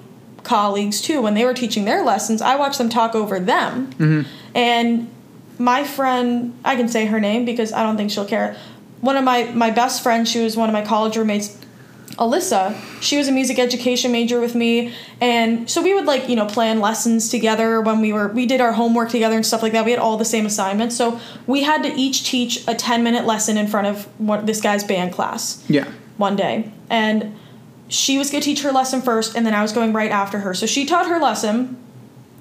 S2: colleagues too when they were teaching their lessons. I watched them talk over them. Hmm. And my friend, I can say her name because I don't think she'll care. One of my my best friends, she was one of my college roommates, Alyssa. She was a music education major with me, and so we would like you know plan lessons together when we were we did our homework together and stuff like that. We had all the same assignments, so we had to each teach a ten minute lesson in front of what this guy's band class
S1: Yeah.
S2: one day and she was going to teach her lesson first and then i was going right after her so she taught her lesson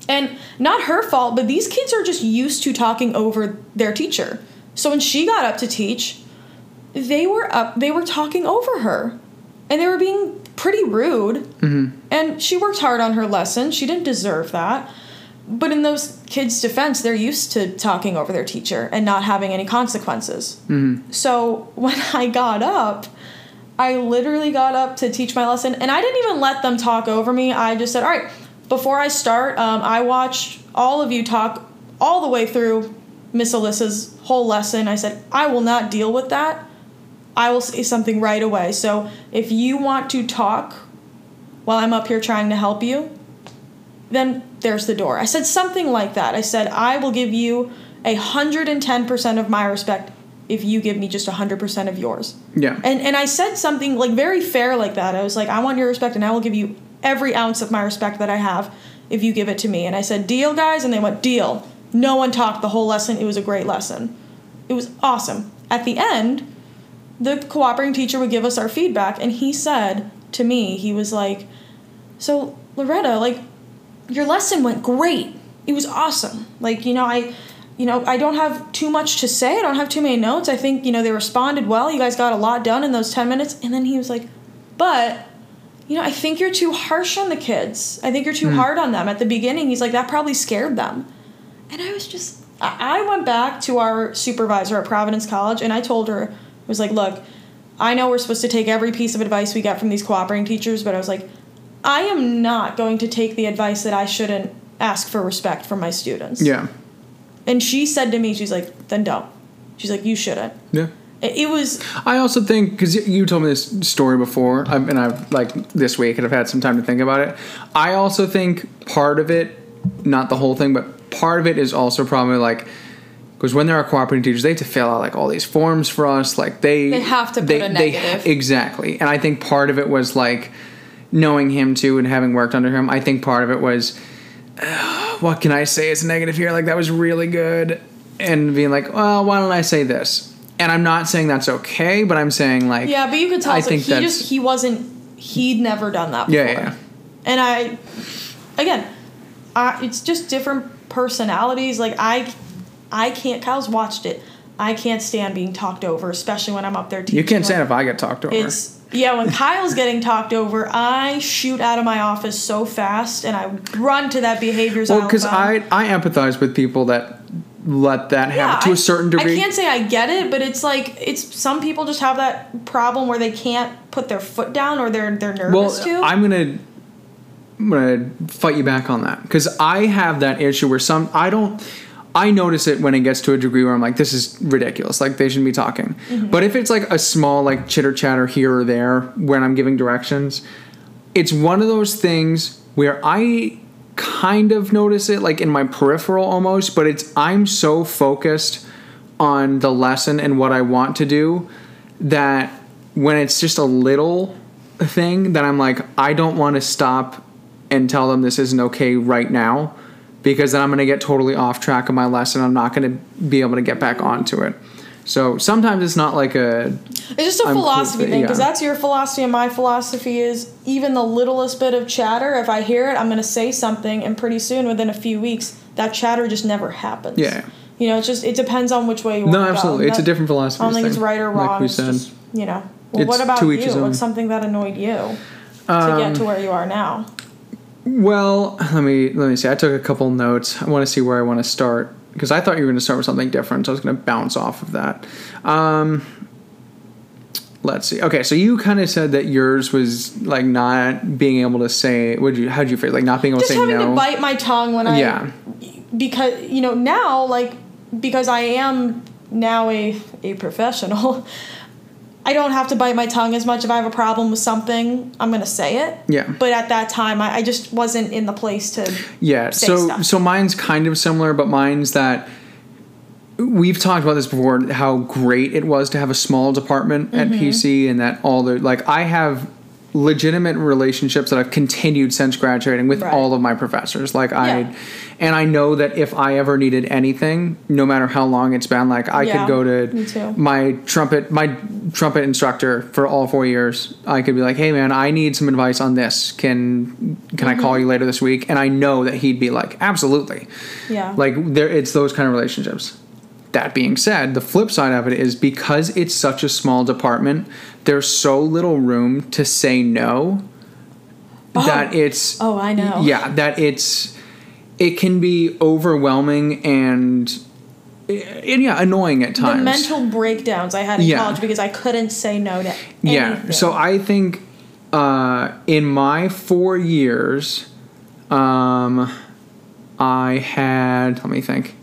S2: and not her fault but these kids are just used to talking over their teacher so when she got up to teach they were up they were talking over her. And they were being pretty rude. And she worked hard on her lesson. She didn't deserve that. But in those kids defense they're used to talking over their teacher and not having any consequences. So when *laughs* I got up, I literally got up to teach my lesson, and I didn't even let them talk over me. I just said, "All right, before I start, um, I watched all of you talk all the way through Miss Alyssa's whole lesson. I said, I will not deal with that. I will say something right away. So if you want to talk while I'm up here trying to help you, then there's the door. I said something like that. I said, I will give you a 110% of my respect if you give me just 100% of yours.
S1: Yeah.
S2: And and I said something like very fair like that. I was like, I want your respect and I will give you every ounce of my respect that I have if you give it to me. And I said, "Deal, guys?" And they went, "Deal." No one talked the whole lesson. It was a great lesson. It was awesome. At the end, the cooperating teacher would give us our feedback and he said to me, he was like, "So, Loretta, like your lesson went great. It was awesome. Like, you know, I you know, I don't have too much to say. I don't have too many notes. I think, you know, they responded well. You guys got a lot done in those 10 minutes. And then he was like, "But, you know, I think you're too harsh on the kids. I think you're too hmm. hard on them." At the beginning, he's like, "That probably scared them." And I was just I went back to our supervisor at Providence College and I told her, was like, "Look, I know we're supposed to take every piece of advice we get from these cooperating teachers, but I was like, I am not going to take the advice that I shouldn't ask for respect from my students.
S1: Yeah.
S2: And she said to me, she's like, then don't. She's like, you shouldn't.
S1: Yeah.
S2: It, it was
S1: I also think because you told me this story before, I've- and I've like this week, and I've had some time to think about it. I also think part of it, not the whole thing, but part of it is also probably like because when there are cooperating teachers, they have to fill out like all these forms for us. Like they
S2: They have to put a negative.
S1: exactly, and I think part of it was like knowing him too and having worked under him. I think part of it was uh, what can I say is negative here? Like that was really good, and being like, well, why don't I say this? And I'm not saying that's okay, but I'm saying like,
S2: yeah, but you could tell
S1: I think
S2: he just he wasn't he'd never done that before.
S1: Yeah, yeah.
S2: And I again, I, it's just different personalities. Like I I can't Kyle's watched it. I can't stand being talked over, especially when I'm up there teaching.
S1: you can't stand if I get talked over.
S2: It's yeah, when Kyle's getting talked over, I shoot out of my office so fast and I run to that behaviors
S1: well, because. I I empathize with people that let that happen to
S2: I-
S1: a certain degree.
S2: I can't say I get it, but it's like it's some people just have that problem where they can't put their foot down or they're they're
S1: well,
S2: nervous to.
S1: I'm gonna I'm gonna fight you back on that because I have that issue where some I don't. I notice it when it gets to a degree where I'm like, this is ridiculous. Like they shouldn't be talking.
S2: Mm-hmm.
S1: But if it's like a small like chitter chatter here or there when I'm giving directions, it's one of those things where I kind of notice it like in my peripheral almost, but it's I'm so focused on the lesson and what I want to do that when it's just a little thing that I'm like I don't want to stop and tell them this isn't okay right now because then I'm going to get totally off track of my lesson. I'm not going to be able to get back onto it. So sometimes it's not like a
S2: it's just a
S1: I'm
S2: philosophy
S1: it,
S2: thing because
S1: yeah.
S2: that's your philosophy and my philosophy is even the littlest bit of chatter. If I hear it, I'm going to say something, and pretty soon, within a few weeks, that chatter just never happens.
S1: Yeah.
S2: You know, it's just it depends on which way you want
S1: no,
S2: to
S1: absolutely. It's a different philosophy.
S2: I don't think it's right or wrong.
S1: Like we
S2: it's
S1: said.
S2: just you know. Well, what about
S1: to
S2: you? What's something that annoyed you to
S1: Um,
S2: get to where you are now?
S1: Well, let me let me see. I took a couple notes. I want to see where I want to start because I thought you were going to start with something different. So I was going to bounce off of that. Um, let's see. Okay, so you kind of said that yours was like not being able to say. Would you? How'd you feel? Like not being able
S2: Just
S1: to say Just
S2: having
S1: no.
S2: to bite my tongue when I
S1: Yeah.
S2: because you know now like because I am now a a professional. I don't have to bite my tongue as much if I have a problem with something. I'm gonna say it.
S1: Yeah.
S2: But at that time, I, I just wasn't in the place to.
S1: Yeah.
S2: say
S1: So
S2: stuff.
S1: so mine's kind of similar, but mine's that we've talked about this before. How great it was to have a small department at
S2: Mm-hmm.
S1: PC, and that all the like I have legitimate relationships that I've continued since graduating with
S2: Right.
S1: all of my professors. Like
S2: Yeah.
S1: I, and I know that if I ever needed anything, no matter how long it's been, like I
S2: Yeah,
S1: could go to my trumpet my trumpet instructor for all four years i could be like hey man i need some advice on this can can i
S2: Mm-hmm.
S1: call you later this week and i know that he'd be like absolutely
S2: Yeah.
S1: like there it's those kind of relationships that being said the flip side of it is because it's such a small department there's so little room to say no that it's
S2: Oh, I know.
S1: yeah that it's it can be overwhelming and and yeah annoying at times.
S2: The mental breakdowns I had in
S1: Yeah.
S2: college because I couldn't say no to anything.
S1: yeah. So I think uh, in my four years, um, I had. Let me think.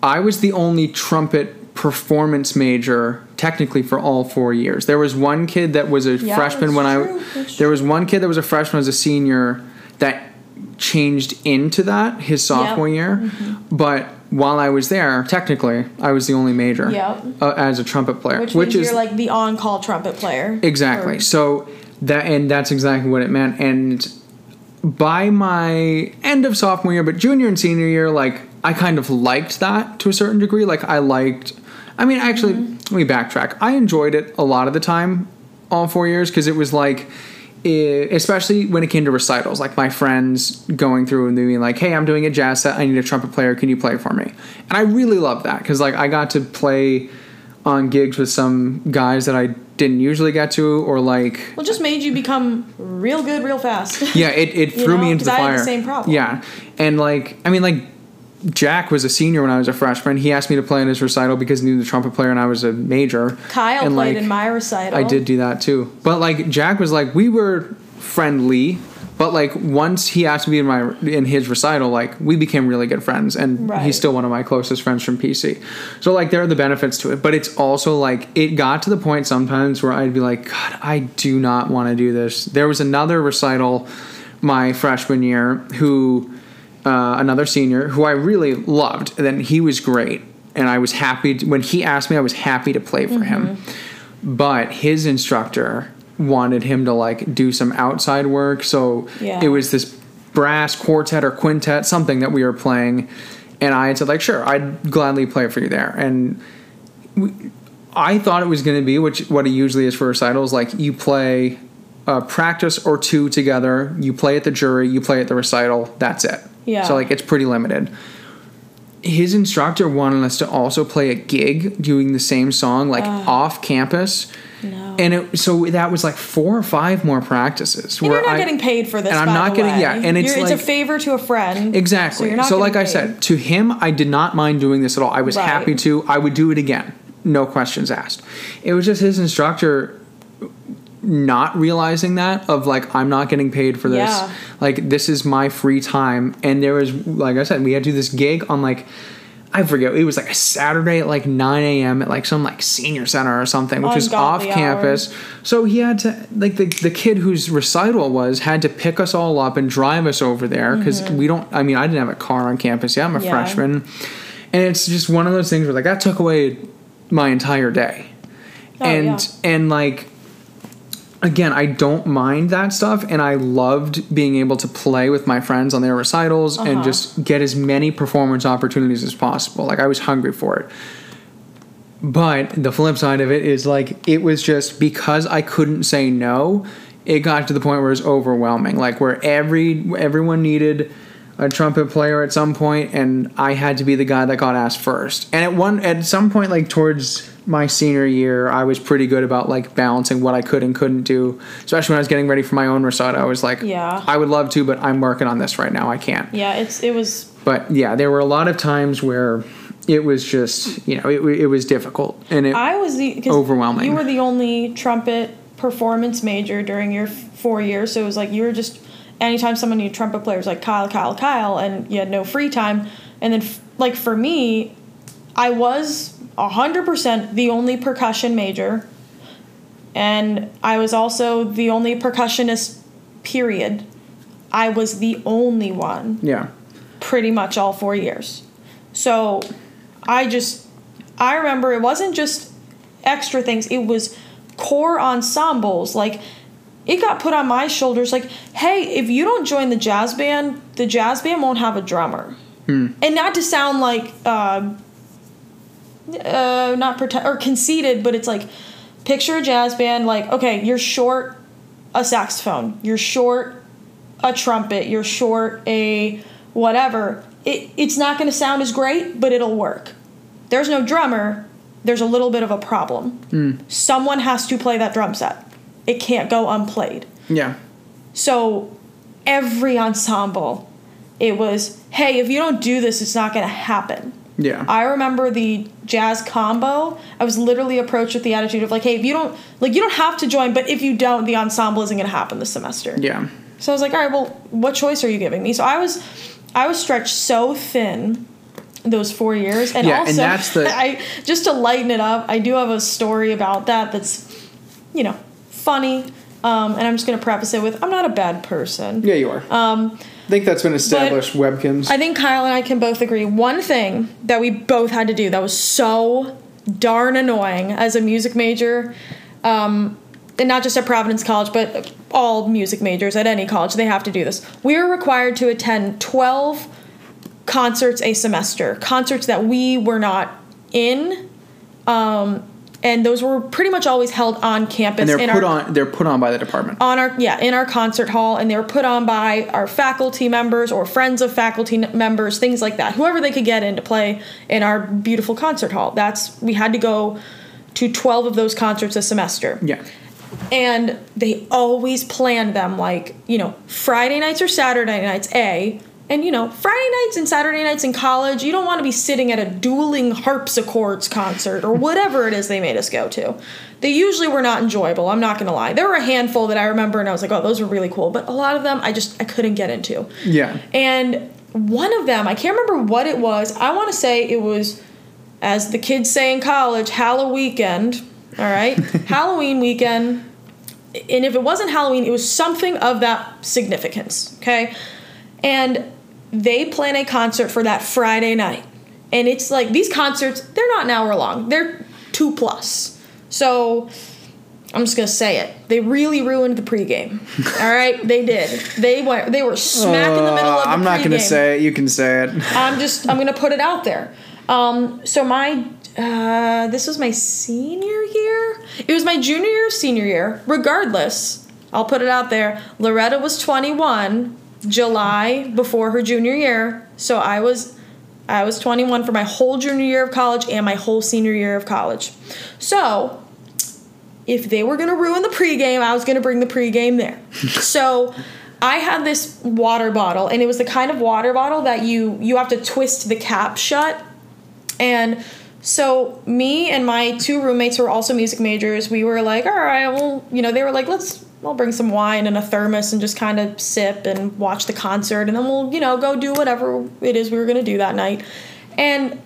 S1: I was the only trumpet performance major technically for all four years. There was one kid that was a
S2: Yeah,
S1: freshman when
S2: true.
S1: I.
S2: That's
S1: There was one kid that was a freshman as a senior that changed into that his sophomore year,
S2: Mm-hmm.
S1: but. While I was there, technically, I was the only major
S2: Yep.
S1: uh, as a trumpet player,
S2: which,
S1: which,
S2: means
S1: is
S2: you're like the on-call trumpet player.
S1: Exactly.
S2: Or-
S1: So that and that's exactly what it meant. And by my end of sophomore year, but junior and senior year, like I kind of liked that to a certain degree. Like I liked. I mean, actually, let me backtrack. I enjoyed it a lot of the time, all four years, because it was like. eh, especially when it came to recitals, like my friends going through and being like, "Hey, I'm doing a jazz set. I need a trumpet player. Can you play for me?" And I really loved that because like I got to play on gigs with some guys that I didn't usually get to, or like
S2: Well, just made you become real good real fast.
S1: yeah, it, it *laughs* threw
S2: know,
S1: me into the fire.
S2: the same problem.
S1: Yeah, and like I mean, like Jack was a senior when I was a freshman. He asked me to play in his recital because he knew the trumpet player and I was a major.
S2: Kyle
S1: and
S2: played
S1: like,
S2: in my recital.
S1: I did do that too, but like Jack was like we were friendly, But like once he asked me in my in his recital, like we became really good friends, and
S2: Right.
S1: he's still one of my closest friends from PC. So like there are the benefits to it, but it's also like it got to the point sometimes where I'd be like, God, I do not want to do this. There was another recital my freshman year who uh, another senior who I really loved, and then he was great, and I was happy to, when he asked me. I was happy to play for him, but his instructor wanted him to like do some outside work, so
S2: Yeah.
S1: it was this brass quartet or quintet, something that we were playing, and I had said like, sure, I'd gladly play for you there, and we, I thought it was going to be which what it usually is for recitals, like you play a practice or two together, you play at the jury, you play at the recital, that's it.
S2: Yeah.
S1: So like it's pretty limited. His instructor wanted us to also play a gig doing the same song like off campus.
S2: No.
S1: And it, so that was like four or five more practices.
S2: And you're not
S1: I-
S2: getting paid for this.
S1: and I'm not getting-
S2: way.
S1: yeah, and it's
S2: You're- it's a favor to a friend.
S1: Exactly.
S2: not
S1: So, like
S2: getting
S1: I said, to him, I did not mind doing this at all. I was
S2: Right.
S1: happy to. I would do it again. No questions asked. It was just his instructor not realizing that of like I'm not getting paid for this.
S2: Yeah.
S1: Like this is my free time. And there was like I said, we had to do this gig on like I forget. It was like a Saturday at like 9 a.m. at like some like senior center or something, which is off campus. So he had to like the the kid whose recital was had to pick us all up and drive us over there because we don't. I mean, I didn't have a car on campus. Yeah, I'm a
S2: Mm-hmm. Yeah.
S1: freshman, and it's just one of those things where like that took away my entire day,
S2: Oh,
S1: and
S2: yeah.
S1: and like again, I don't mind that stuff, and I loved being able to play with my friends on their recitals and
S2: Uh-huh.
S1: just get as many performance opportunities as possible. Like I was hungry for it. But the flip side of it is like it was just because I couldn't say no, it got to the point where it was overwhelming. Like where every everyone needed a trumpet player at some point and I had to be the guy that got asked first. And at one at some point like towards my senior year, I was pretty good about like balancing what I could and couldn't do. Especially when I was getting ready for my own recital, I was like,
S2: Yeah.
S1: I would love to, but I'm working on this right now. I can't.
S2: Yeah, it's it was
S1: But yeah, there were a lot of times where it was just, you know, it, it was difficult and it
S2: I was the
S1: Overwhelming.
S2: You were the only trumpet performance major during your four years, so it was like you were just anytime someone needed trumpet players like Kyle, Kyle, Kyle, and you had no free time. And then f- like for me, I was hundred percent the only percussion major, and I was also the only percussionist. Period. I was the only one
S1: yeah.
S2: pretty much all four years. So I just, I remember it wasn't just extra things, it was core ensembles. Like, it got put on my shoulders like, hey, if you don't join the jazz band, the jazz band won't have a drummer. And not to sound like, uh, uh, not pretend or conceited, but it's like, picture a jazz band, like, okay, you're short a saxophone, you're short a trumpet, you're short a whatever, it, it's not going to sound as great, but it'll work. There's no drummer, there's a little bit of a problem. Someone has to play that drum set. It can't go unplayed.
S1: Yeah.
S2: So every ensemble, it was, hey, if you don't do this, it's not going to happen.
S1: Yeah.
S2: I remember the jazz combo. I was literally approached with the attitude of like, hey, if you don't like you don't have to join, but if you don't, the ensemble isn't gonna happen this semester.
S1: yeah.
S2: So I was like, all right, well, what choice are you giving me? So I was I was stretched so thin those four years. And
S1: Yeah, and
S2: also
S1: that's the- *laughs*
S2: I just to lighten it up, I do have a story about that that's, you know, funny. Um, and I'm just gonna preface it with I'm not a bad person.
S1: Yeah, you are. Um, I think that's been established. Webkins.
S2: I think Kyle and I can both agree. One thing that we both had to do that was so darn annoying as a music major, um, and not just at Providence College, but all music majors at any college, they have to do this. We are required to attend 12 concerts a semester, concerts that we were not in. Um, and those were pretty much always held on campus.
S1: and they're put
S2: our,
S1: on. They're put on by the department.
S2: on our yeah in our concert hall and they were put on by our faculty members or friends of faculty members things like that whoever they could get in to play in our beautiful concert hall that's we had to go to 12 of those concerts a semester
S1: yeah.
S2: and they always planned them like you know friday nights or saturday nights a And you know, Friday nights and Saturday nights in college, you don't want to be sitting at a dueling harpsichords concert or whatever it is they made us go to. They usually were not enjoyable, I'm not going to lie. There were a handful that I remember and I was like, "Oh, those were really cool." But a lot of them I just I couldn't get into.
S1: Yeah.
S2: And one of them, I can't remember what it was. I want to say it was, as the kids say in college, Halloween weekend. All right, *laughs* Halloween weekend. And if it wasn't Halloween, it was something of that significance. Okay, and they plan a concert for that Friday night, and it's like these concerts. They're not an hour long. They're two plus. So I'm just gonna say it. They really ruined the pregame. *laughs* All right, they did. They went. They were smack in the middle of the
S1: Uh, I'm not going to say it. You can say it. *laughs*
S2: I'm just. I'm gonna put it out there. Um. So my. Uh, this was my senior year. It was my junior year, senior year. Regardless, I'll put it out there. Loretta was 21, July before her junior year. So I was, I was 21 for my whole junior year of college and my whole senior year of college. So if they were gonna ruin the pregame, I was gonna bring the pregame there. *laughs* so I had this water bottle, and it was the kind of water bottle that you you have to twist the cap shut. And so me and my two roommates who were also music majors, we were like, all right, well, you know, they were like, let's I'll bring some wine and a thermos and just kind of sip and watch the concert, and then we'll you know go do whatever it is we were gonna do that night. And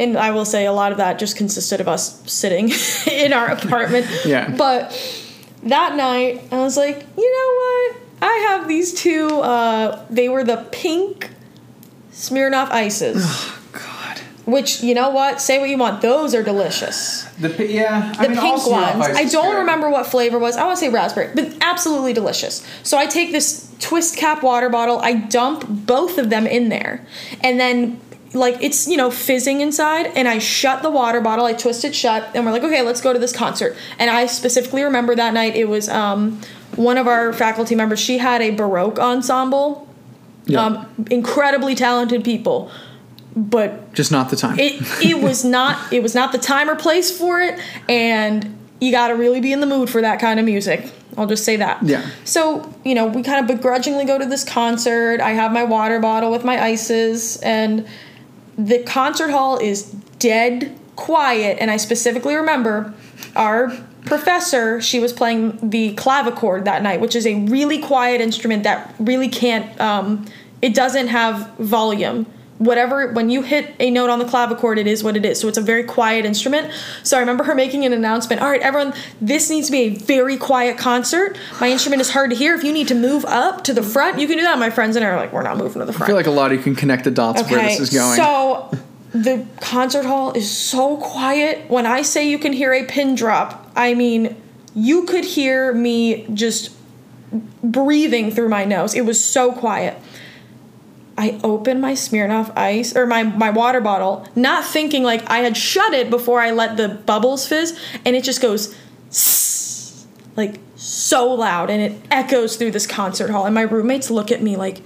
S2: and I will say a lot of that just consisted of us sitting *laughs* in our apartment. *laughs*
S1: Yeah.
S2: But that night, I was like, you know what? I have these two. Uh, they were the pink Smirnoff ices. Which you know what? Say what you want. Those are delicious.
S1: The pi- yeah.
S2: The pink ones. I don't remember what flavor was. I want to say raspberry, but absolutely delicious. So I take this twist cap water bottle. I dump both of them in there, and then like it's you know fizzing inside and i shut the water bottle i twist it shut and we're like okay let's go to this concert and i specifically remember that night it was um, one of our faculty members she had a baroque ensemble
S1: Yeah.
S2: um, incredibly talented people but
S1: Just not the time.
S2: it it was *laughs* not it was not the time or place for it and you got to really be in the mood for that kind of music i'll just say that
S1: Yeah.
S2: so you know we kind of begrudgingly go to this concert i have my water bottle with my ices and the concert hall is dead quiet and i specifically remember our professor she was playing the clavichord that night which is a really quiet instrument that really can't um, it doesn't have volume whatever when you hit a note on the clavichord it is what it is so it's a very quiet instrument so i remember her making an announcement all right everyone this needs to be a very quiet concert my instrument is hard to hear if you need to move up to the front you can do that my friends and i are like we're not moving to the front
S1: I feel like a lot of you can connect the dots where this is going.
S2: so the concert hall is so quiet. When I say you can hear a pin drop, I mean you could hear me just breathing through my nose. It was so quiet. I open my Smirnoff ice or my, my water bottle, not thinking like I had shut it before I let the bubbles fizz, and it just goes *sniffs* like so loud and it echoes through this concert hall. And my roommates look at me like,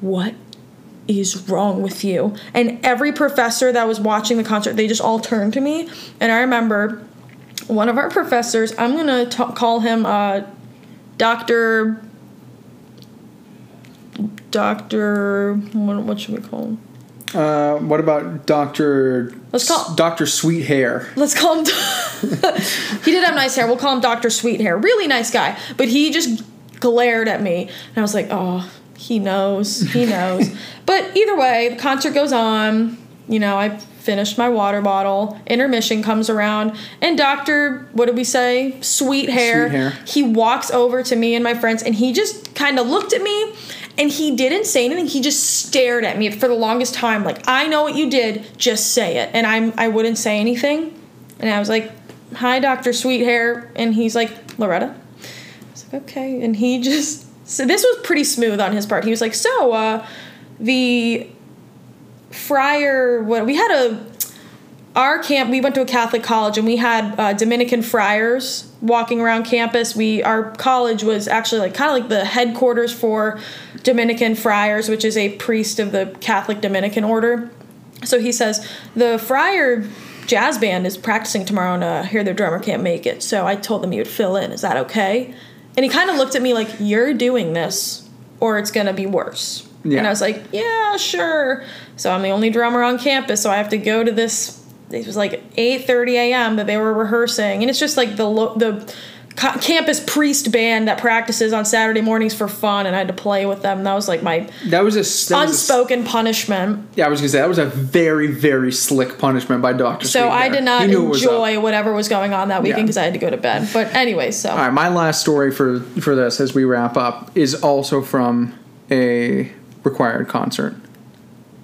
S2: what is wrong with you? And every professor that was watching the concert, they just all turned to me. And I remember one of our professors, I'm gonna ta call him uh, Dr. Dr. What, what should we call him?
S1: uh, what about Doctor?
S2: Let's call-
S1: Doctor Sweet Hair.
S2: Let's call him. *laughs* he did have nice hair. We'll call him Dr. Sweet Hair. Really nice guy. But he just glared at me. And I was like, oh, he knows. He knows. *laughs* but either way, the concert goes on. You know, I finished my water bottle. Intermission comes around. And Dr. What did we say? Sweet hair.
S1: Sweet hair.
S2: He walks over to me and my friends and he just kind of looked at me. And he didn't say anything. He just stared at me for the longest time. Like, I know what you did. Just say it. And I'm I wouldn't say anything. And I was like, "Hi, Doctor Sweethair," and he's like, "Loretta." I was like, "Okay." And he *laughs* just so this was pretty smooth on his part. He was like, "So, uh, the friar, what we had a our camp. We went to a Catholic college, and we had uh, Dominican friars walking around campus. We our college was actually like kind of like the headquarters for Dominican friars, which is a priest of the Catholic Dominican order." So he says the friar jazz band is practicing tomorrow and uh, here their drummer can't make it. So I told them you would fill in. Is that okay? And he kind of looked at me like, You're doing this or it's going to be worse.
S1: Yeah.
S2: And I was like, yeah, sure. So I'm the only drummer on campus, so I have to go to this. It was like 8:30 a.m. that they were rehearsing, and it's just like the lo- the ca- campus priest band that practices on Saturday mornings for fun, and I had to play with them. That was like my
S1: That was a that was a-
S2: unspoken punishment.
S1: yeah, I was gonna say that was a very very slick punishment by Doctor.
S2: So I did not
S1: knew was
S2: enjoy whatever was going on that weekend
S1: Yeah.
S2: because I had to go to bed. But anyway, so
S1: All right, my last story for for this as we wrap up is also from a required concert.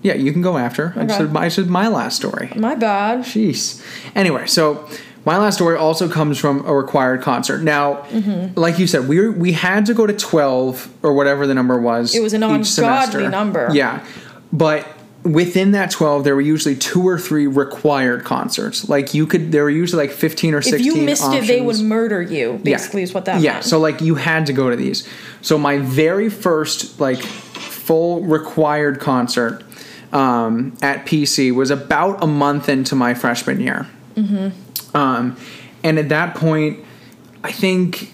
S1: Yeah, you can go after. I
S2: Okay.
S1: said my, I said my last story.
S2: my bad.
S1: Jeez. Anyway, so my last story also comes from a required concert. Now,
S2: Mm-hmm.
S1: like you said, we were, we had to go to twelve or whatever the number was.
S2: It was an ungodly
S1: semester.
S2: number.
S1: Yeah, but within that twelve, there were usually two or three required concerts. Like you could, there were usually like fifteen or
S2: If
S1: sixteen.
S2: you missed it, they would murder you. Basically, is what that was.
S1: yeah
S2: meant.
S1: so like you had to go to these so my very first like full required concert um, at pc was about a month into my freshman year mm-hmm. Um, and at that point i think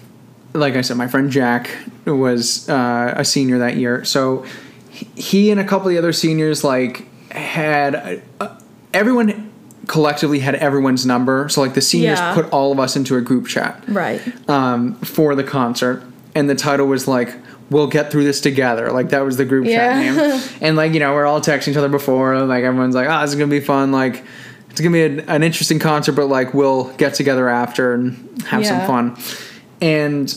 S1: like i said my friend jack was uh, a senior that year so he- and a couple of the other seniors like had uh, everyone collectively had everyone's number so like the seniors
S2: Yeah.
S1: put all of us into a group chat
S2: right.
S1: um, for the concert, and the title was like "We'll get through this together." Like that was the group
S2: Yeah.
S1: chat name, *laughs* and like you know we're all texting each other before, like everyone's like, "Oh, this is gonna be fun." Like it's gonna be an, an interesting concert, but like we'll get together after and have
S2: Yeah.
S1: some fun. And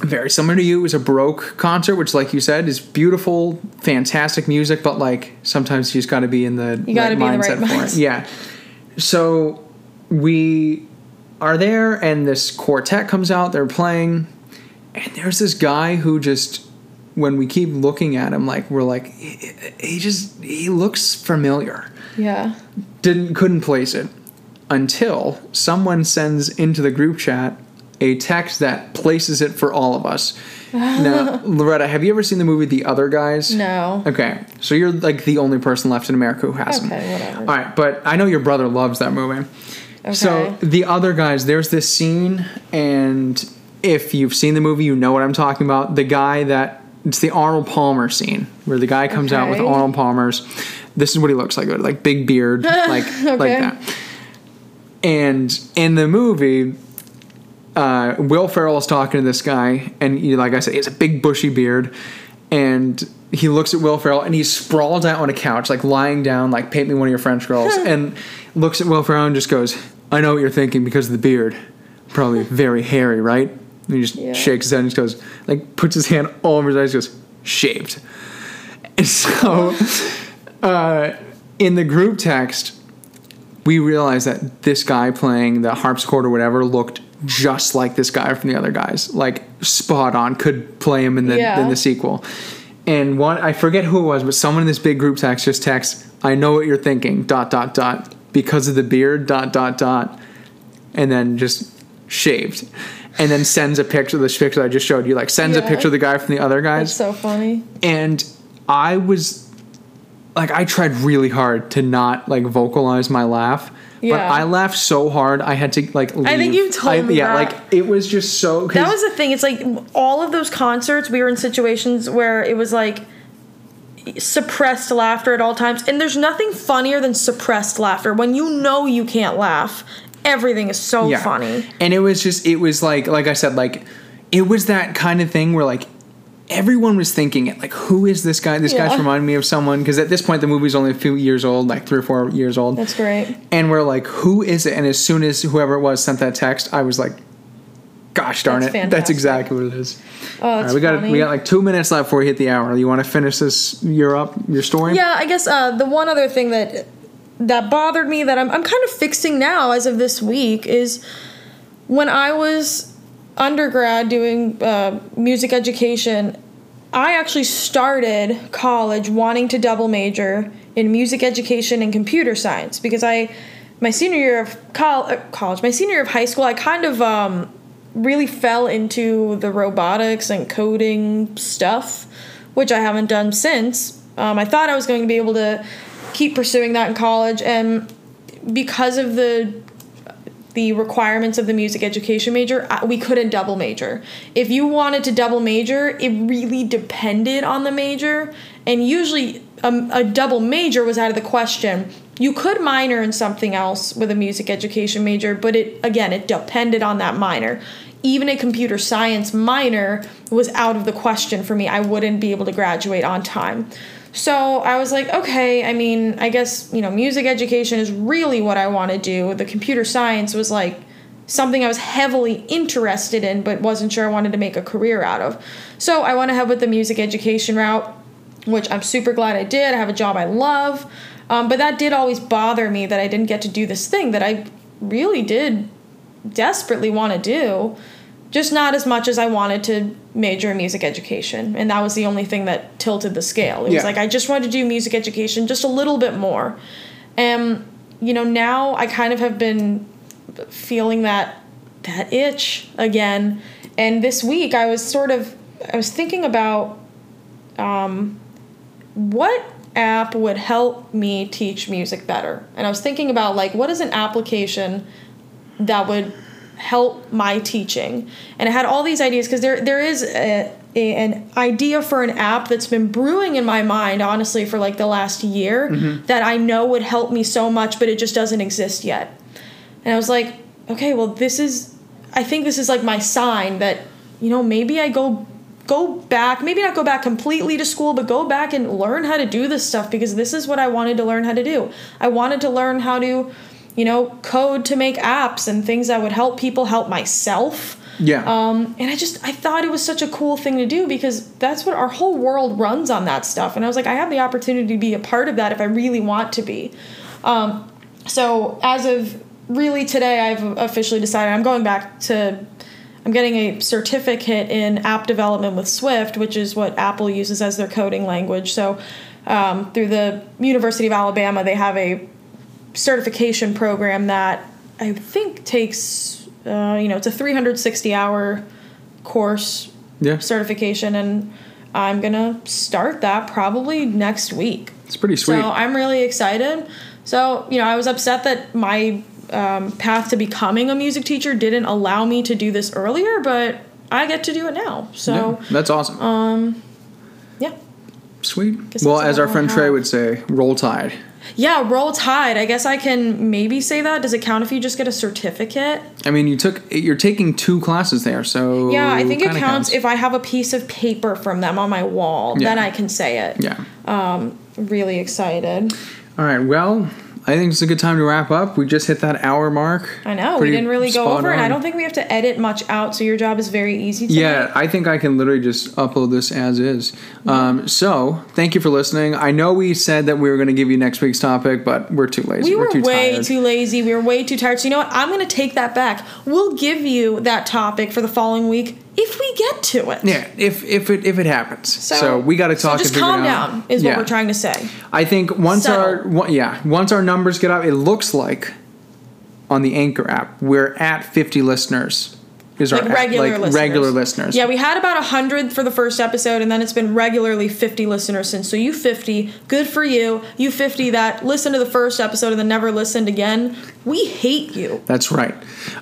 S1: very similar to you, it was a Baroque concert, which, like you said, is beautiful, fantastic music, but like sometimes you just got to be in the
S2: You gotta
S1: right
S2: be in the
S1: mindset
S2: right
S1: for it. Yeah. So we are there, and this quartet comes out. They're playing, and there's this guy who just, when we keep looking at him, like we're like, he, he just he looks familiar.
S2: Yeah.
S1: Didn't couldn't place it until someone sends into the group chat a text that places it for all of us. *laughs* now, Loretta, have you ever seen the movie The Other Guys?
S2: No.
S1: Okay, so you're like the only person left in America who hasn't.
S2: Okay, whatever.
S1: All right, but I know your brother loves that movie.
S2: Okay.
S1: So the other guys, there's this scene, and if you've seen the movie, you know what I'm talking about. The guy that it's the Arnold Palmer scene where the guy comes out with Arnold Palmer's. This is what he looks like, like big beard, *laughs* like like that. And in the movie, uh, Will Ferrell is talking to this guy, and he, like I said, he has a big bushy beard, and he looks at Will Ferrell, and he's sprawled out on a couch, like lying down, like paint me one of your French girls, and looks at Will Ferrell and just goes, "I know what you're thinking because of the beard, probably *laughs* very hairy, right?" And he just
S2: Yeah.
S1: shakes his head and just goes, like puts his hand all over his eyes, goes, "Shaved." *laughs* And so, uh, in the group text, we realized that this guy playing the harpsichord or whatever looked just like this guy from the other guys, like spot on. Could play him in the
S2: Yeah.
S1: in the sequel. And one, I forget who it was, but someone in this big group text just texts, "I know what you're thinking." Dot dot dot because of the beard. Dot dot dot, and then just shaved, and then sends a picture. This picture I just showed you, like sends a picture of the guy from the other guys
S2: That's so funny.
S1: and I was like I tried really hard to not like vocalize my laugh. But I laughed so hard I had to like leave.
S2: I think you told
S1: I-
S2: me
S1: Yeah,
S2: that.
S1: like it was just so.
S2: That was the thing. It's like all of those concerts, we were in situations where it was like suppressed laughter at all times. And there's nothing funnier than suppressed laughter. When you know you can't laugh, everything is so
S1: yeah.
S2: funny.
S1: And it was just it was like like I said like it was that kind of thing where like everyone was thinking it like who is this guy? This guy's
S2: Yeah.
S1: reminding me of someone because at this point the movie's only a few years old, like 3 or 4 years old.
S2: That's great.
S1: and we're like, who is it? And as soon as whoever it was sent that text, I was like, gosh darn
S2: That's
S1: it, that's exactly what it is.
S2: Oh,
S1: right, we got
S2: funny.
S1: we got like two minutes left before we hit the hour. You want to finish this? You're up. Your story.
S2: Yeah, I guess uh, the one other thing that that bothered me that I'm I'm kind of fixing now as of this week is when I was undergrad doing uh, music education. I actually started college wanting to double major in music education and computer science because I my senior year of col- uh, college, my senior year of high school, I kind of um, really fell into the robotics and coding stuff, which I haven't done since. Um, I thought I was going to be able to keep pursuing that in college, and because of the the requirements of the music education major, we couldn't double major. If you wanted to double major, it really depended on the major, and usually a, a double major was out of the question. You could minor in something else with a music education major, but it again, it depended on that minor. Even a computer science minor was out of the question for me. I wouldn't be able to graduate on time. So I was like, okay, I mean, I guess, you know, music education is really what I want to do. The computer science was like something I was heavily interested in, but wasn't sure I wanted to make a career out of. So I went ahead with the music education route, which I'm super glad I did. I have a job I love. Um, but that did always bother me that I didn't get to do this thing that I really did desperately want to do just not as much as I wanted to major in music education. And that was the only thing that tilted the scale. It was like I just wanted to do music education just a little bit more. And you know, now I kind of have been feeling that that itch again. And this week I was sort of I was thinking about um what app would help me teach music better. And I was thinking about like what is an application that would help my teaching. And i had all these ideas because there there is a, a, an idea for an app that's been brewing in my mind honestly for like the last year mm-hmm. that i know would help me so much but it just doesn't exist yet. And i was like okay well this is i think this is like my sign that you know maybe i go go back maybe not go back completely to school but go back and learn how to do this stuff because this is what i wanted to learn how to do. I wanted to learn how to you know code to make apps and things that would help people help myself
S1: Yeah.
S2: um, and I just I thought it was such a cool thing to do because that's what our whole world runs on that stuff. And I was like, I have the opportunity to be a part of that if I really want to be. Um, so as of really today, I've officially decided I'm going back to. I'm getting a certificate in app development with Swift, which is what Apple uses as their coding language. So um, through the University of Alabama, they have a certification program that I think takes, uh, you know, it's a 360 hour course
S1: yeah.
S2: certification, and I'm gonna start that probably next week.
S1: It's pretty sweet.
S2: So I'm really excited. So, you know, I was upset that my um, path to becoming a music teacher didn't allow me to do this earlier, but I get to do it now. So,
S1: yeah, that's awesome.
S2: um, yeah.
S1: Sweet. Well, as our friend Trey would say, roll tide.
S2: Yeah, roll tide. I guess I can maybe say that. Does it count if you just get a certificate?
S1: I mean, you took you're taking two classes there, so
S2: Yeah, I think it
S1: kinda
S2: counts, if I have a piece of paper from them on my wall. Then I can say it.
S1: yeah.
S2: Um, really excited.
S1: All right. Well, I think it's a good time to wrap up. We just hit that hour mark.
S2: I know we didn't really go over, and I don't think we have to edit much out. So your job is very easy. Tonight.
S1: Yeah, I think I can literally just upload this as is. Um, so, thank you for listening. I know we said that we were going to give you next week's topic, but we're too lazy.
S2: We were
S1: are too
S2: way
S1: tired.
S2: too lazy. We were way too tired. So you know what? I'm going to take that back. We'll give you that topic for the following week if we get to it.
S1: Yeah, if if it if it happens. So,
S2: So,
S1: we got to talk. so just
S2: calm down is
S1: Yeah.
S2: what we're trying to say.
S1: I think once
S2: Settle.
S1: our yeah once our numbers get up, it looks like on the Anchor app we're at 50 listeners. Is
S2: Like
S1: our app-
S2: regular
S1: like
S2: listeners.
S1: regular listeners.
S2: Yeah, we had about 100 for the first episode, and then it's been regularly 50 listeners since. So you 50, good for you. You 50 that listened to the first episode and then never listened again. We hate you.
S1: That's right.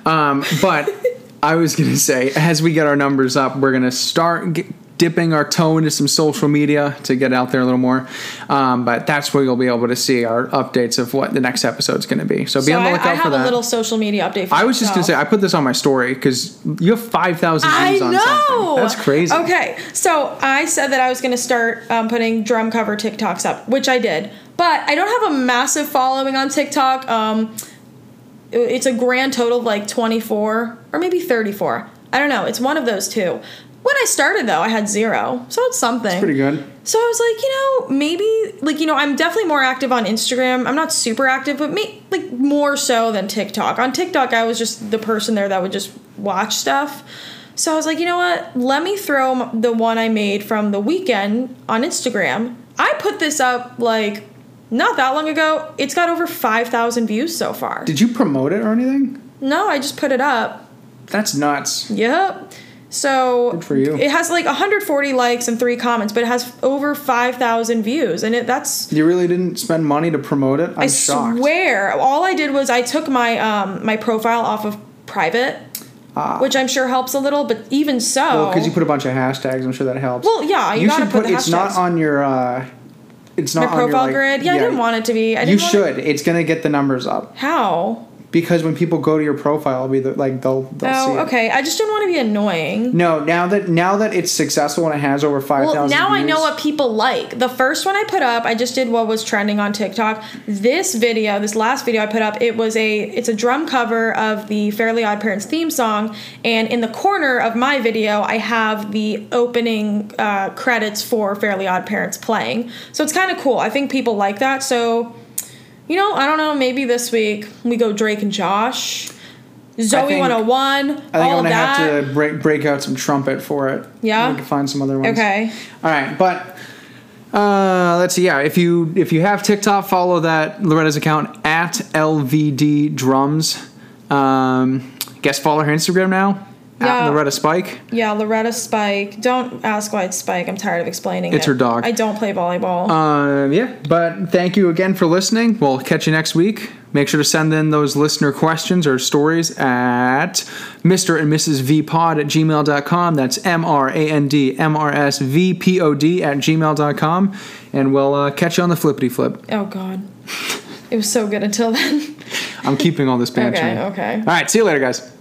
S1: Um, but *laughs* I was going to say, as we get our numbers up, we're going to start g dipping our toe into some social media to get out there a little more. Um, but that's where you'll be able to see our updates of what the next episode's going to be. So be
S2: So
S1: on the
S2: I,
S1: lookout
S2: I
S1: for
S2: have
S1: that.
S2: a little social media update for
S1: I was just going to say, I put this on my story because you have 5,000
S2: I
S1: views on
S2: know.
S1: something. That's crazy.
S2: Okay, so I said that I was going to start um, putting drum cover TikToks up, which I did. But I don't have a massive following on TikTok. Um, it's a grand total of like 24 or maybe 34. I don't know. It's one of those two. When I started though, I had zero, so it's something.
S1: Pretty good.
S2: So I was like, you know, maybe like you know, I'm definitely more active on Instagram. I'm not super active, but me like more so than TikTok. On TikTok, I was just the person there that would just watch stuff. So I was like, you know what? Let me throw the one I made from the weekend on Instagram. I put this up like not that long ago. It's got over 5,000 views so far.
S1: Did you promote it or anything?
S2: No, I just put it up.
S1: That's nuts.
S2: Yep. So
S1: Good for you.
S2: it has like 140 likes and three comments, but it has over 5,000 views, and it that's
S1: You really didn't spend money to promote it? I'm
S2: I
S1: shocked.
S2: swear. All I did was I took my um my profile off of private, which I'm sure helps a little, but even so,
S1: Ah. Well, because you put a bunch of hashtags, I'm sure that helps.
S2: Well, yeah, you, gotta
S1: should
S2: put,
S1: put. it's not on your. uh It's
S2: my
S1: not your,
S2: profile
S1: like-
S2: grid. Yeah, I didn't want it to be. I
S1: You should. It's gonna get the numbers up
S2: How?
S1: Because when people go to your profile, be the, like they'll they'll see
S2: Oh, okay. I just didn't want to be annoying.
S1: No, now that now that it's successful and it has over five
S2: Well,
S1: thousand.
S2: now I know what people like. The first one I put up, I just did what was trending on TikTok. This video, this last video I put up, it was a it's a drum cover of the Fairly Odd Parents theme song, and in the corner of my video, I have the opening uh, credits for Fairly Odd Parents playing. So it's kind of cool. I think people like that. So, you know, I don't know. Maybe this week we go Drake and Josh. Zoey
S1: think-
S2: 101,
S1: I think
S2: all
S1: I'm gonna
S2: that.
S1: have to break break out some trumpet for it.
S2: Yeah?
S1: we can find some other ones.
S2: Okay.
S1: All right, but uh, let's see. Yeah, if you if you have TikTok, follow that Loretta's account at LVD Drums. Um, guess follow her Instagram now.
S2: Yeah.
S1: At Loretta Spike.
S2: Yeah, Loretta Spike. Don't ask why it's Spike. I'm tired of explaining
S1: It's
S2: it.
S1: her dog.
S2: I don't play volleyball.
S1: Um, yeah, but thank you again for listening. We'll catch you next week. Make sure to send in those listener questions or stories at Mr. and Mrs. V Pod at gmail.com. That's M R A N D M R S V P O D at gmail.com. And we'll uh, catch you on the flippity flip.
S2: oh God, it was so good until then.
S1: I'm keeping all this banter. *laughs*
S2: okay, okay.
S1: All right, see you later, guys.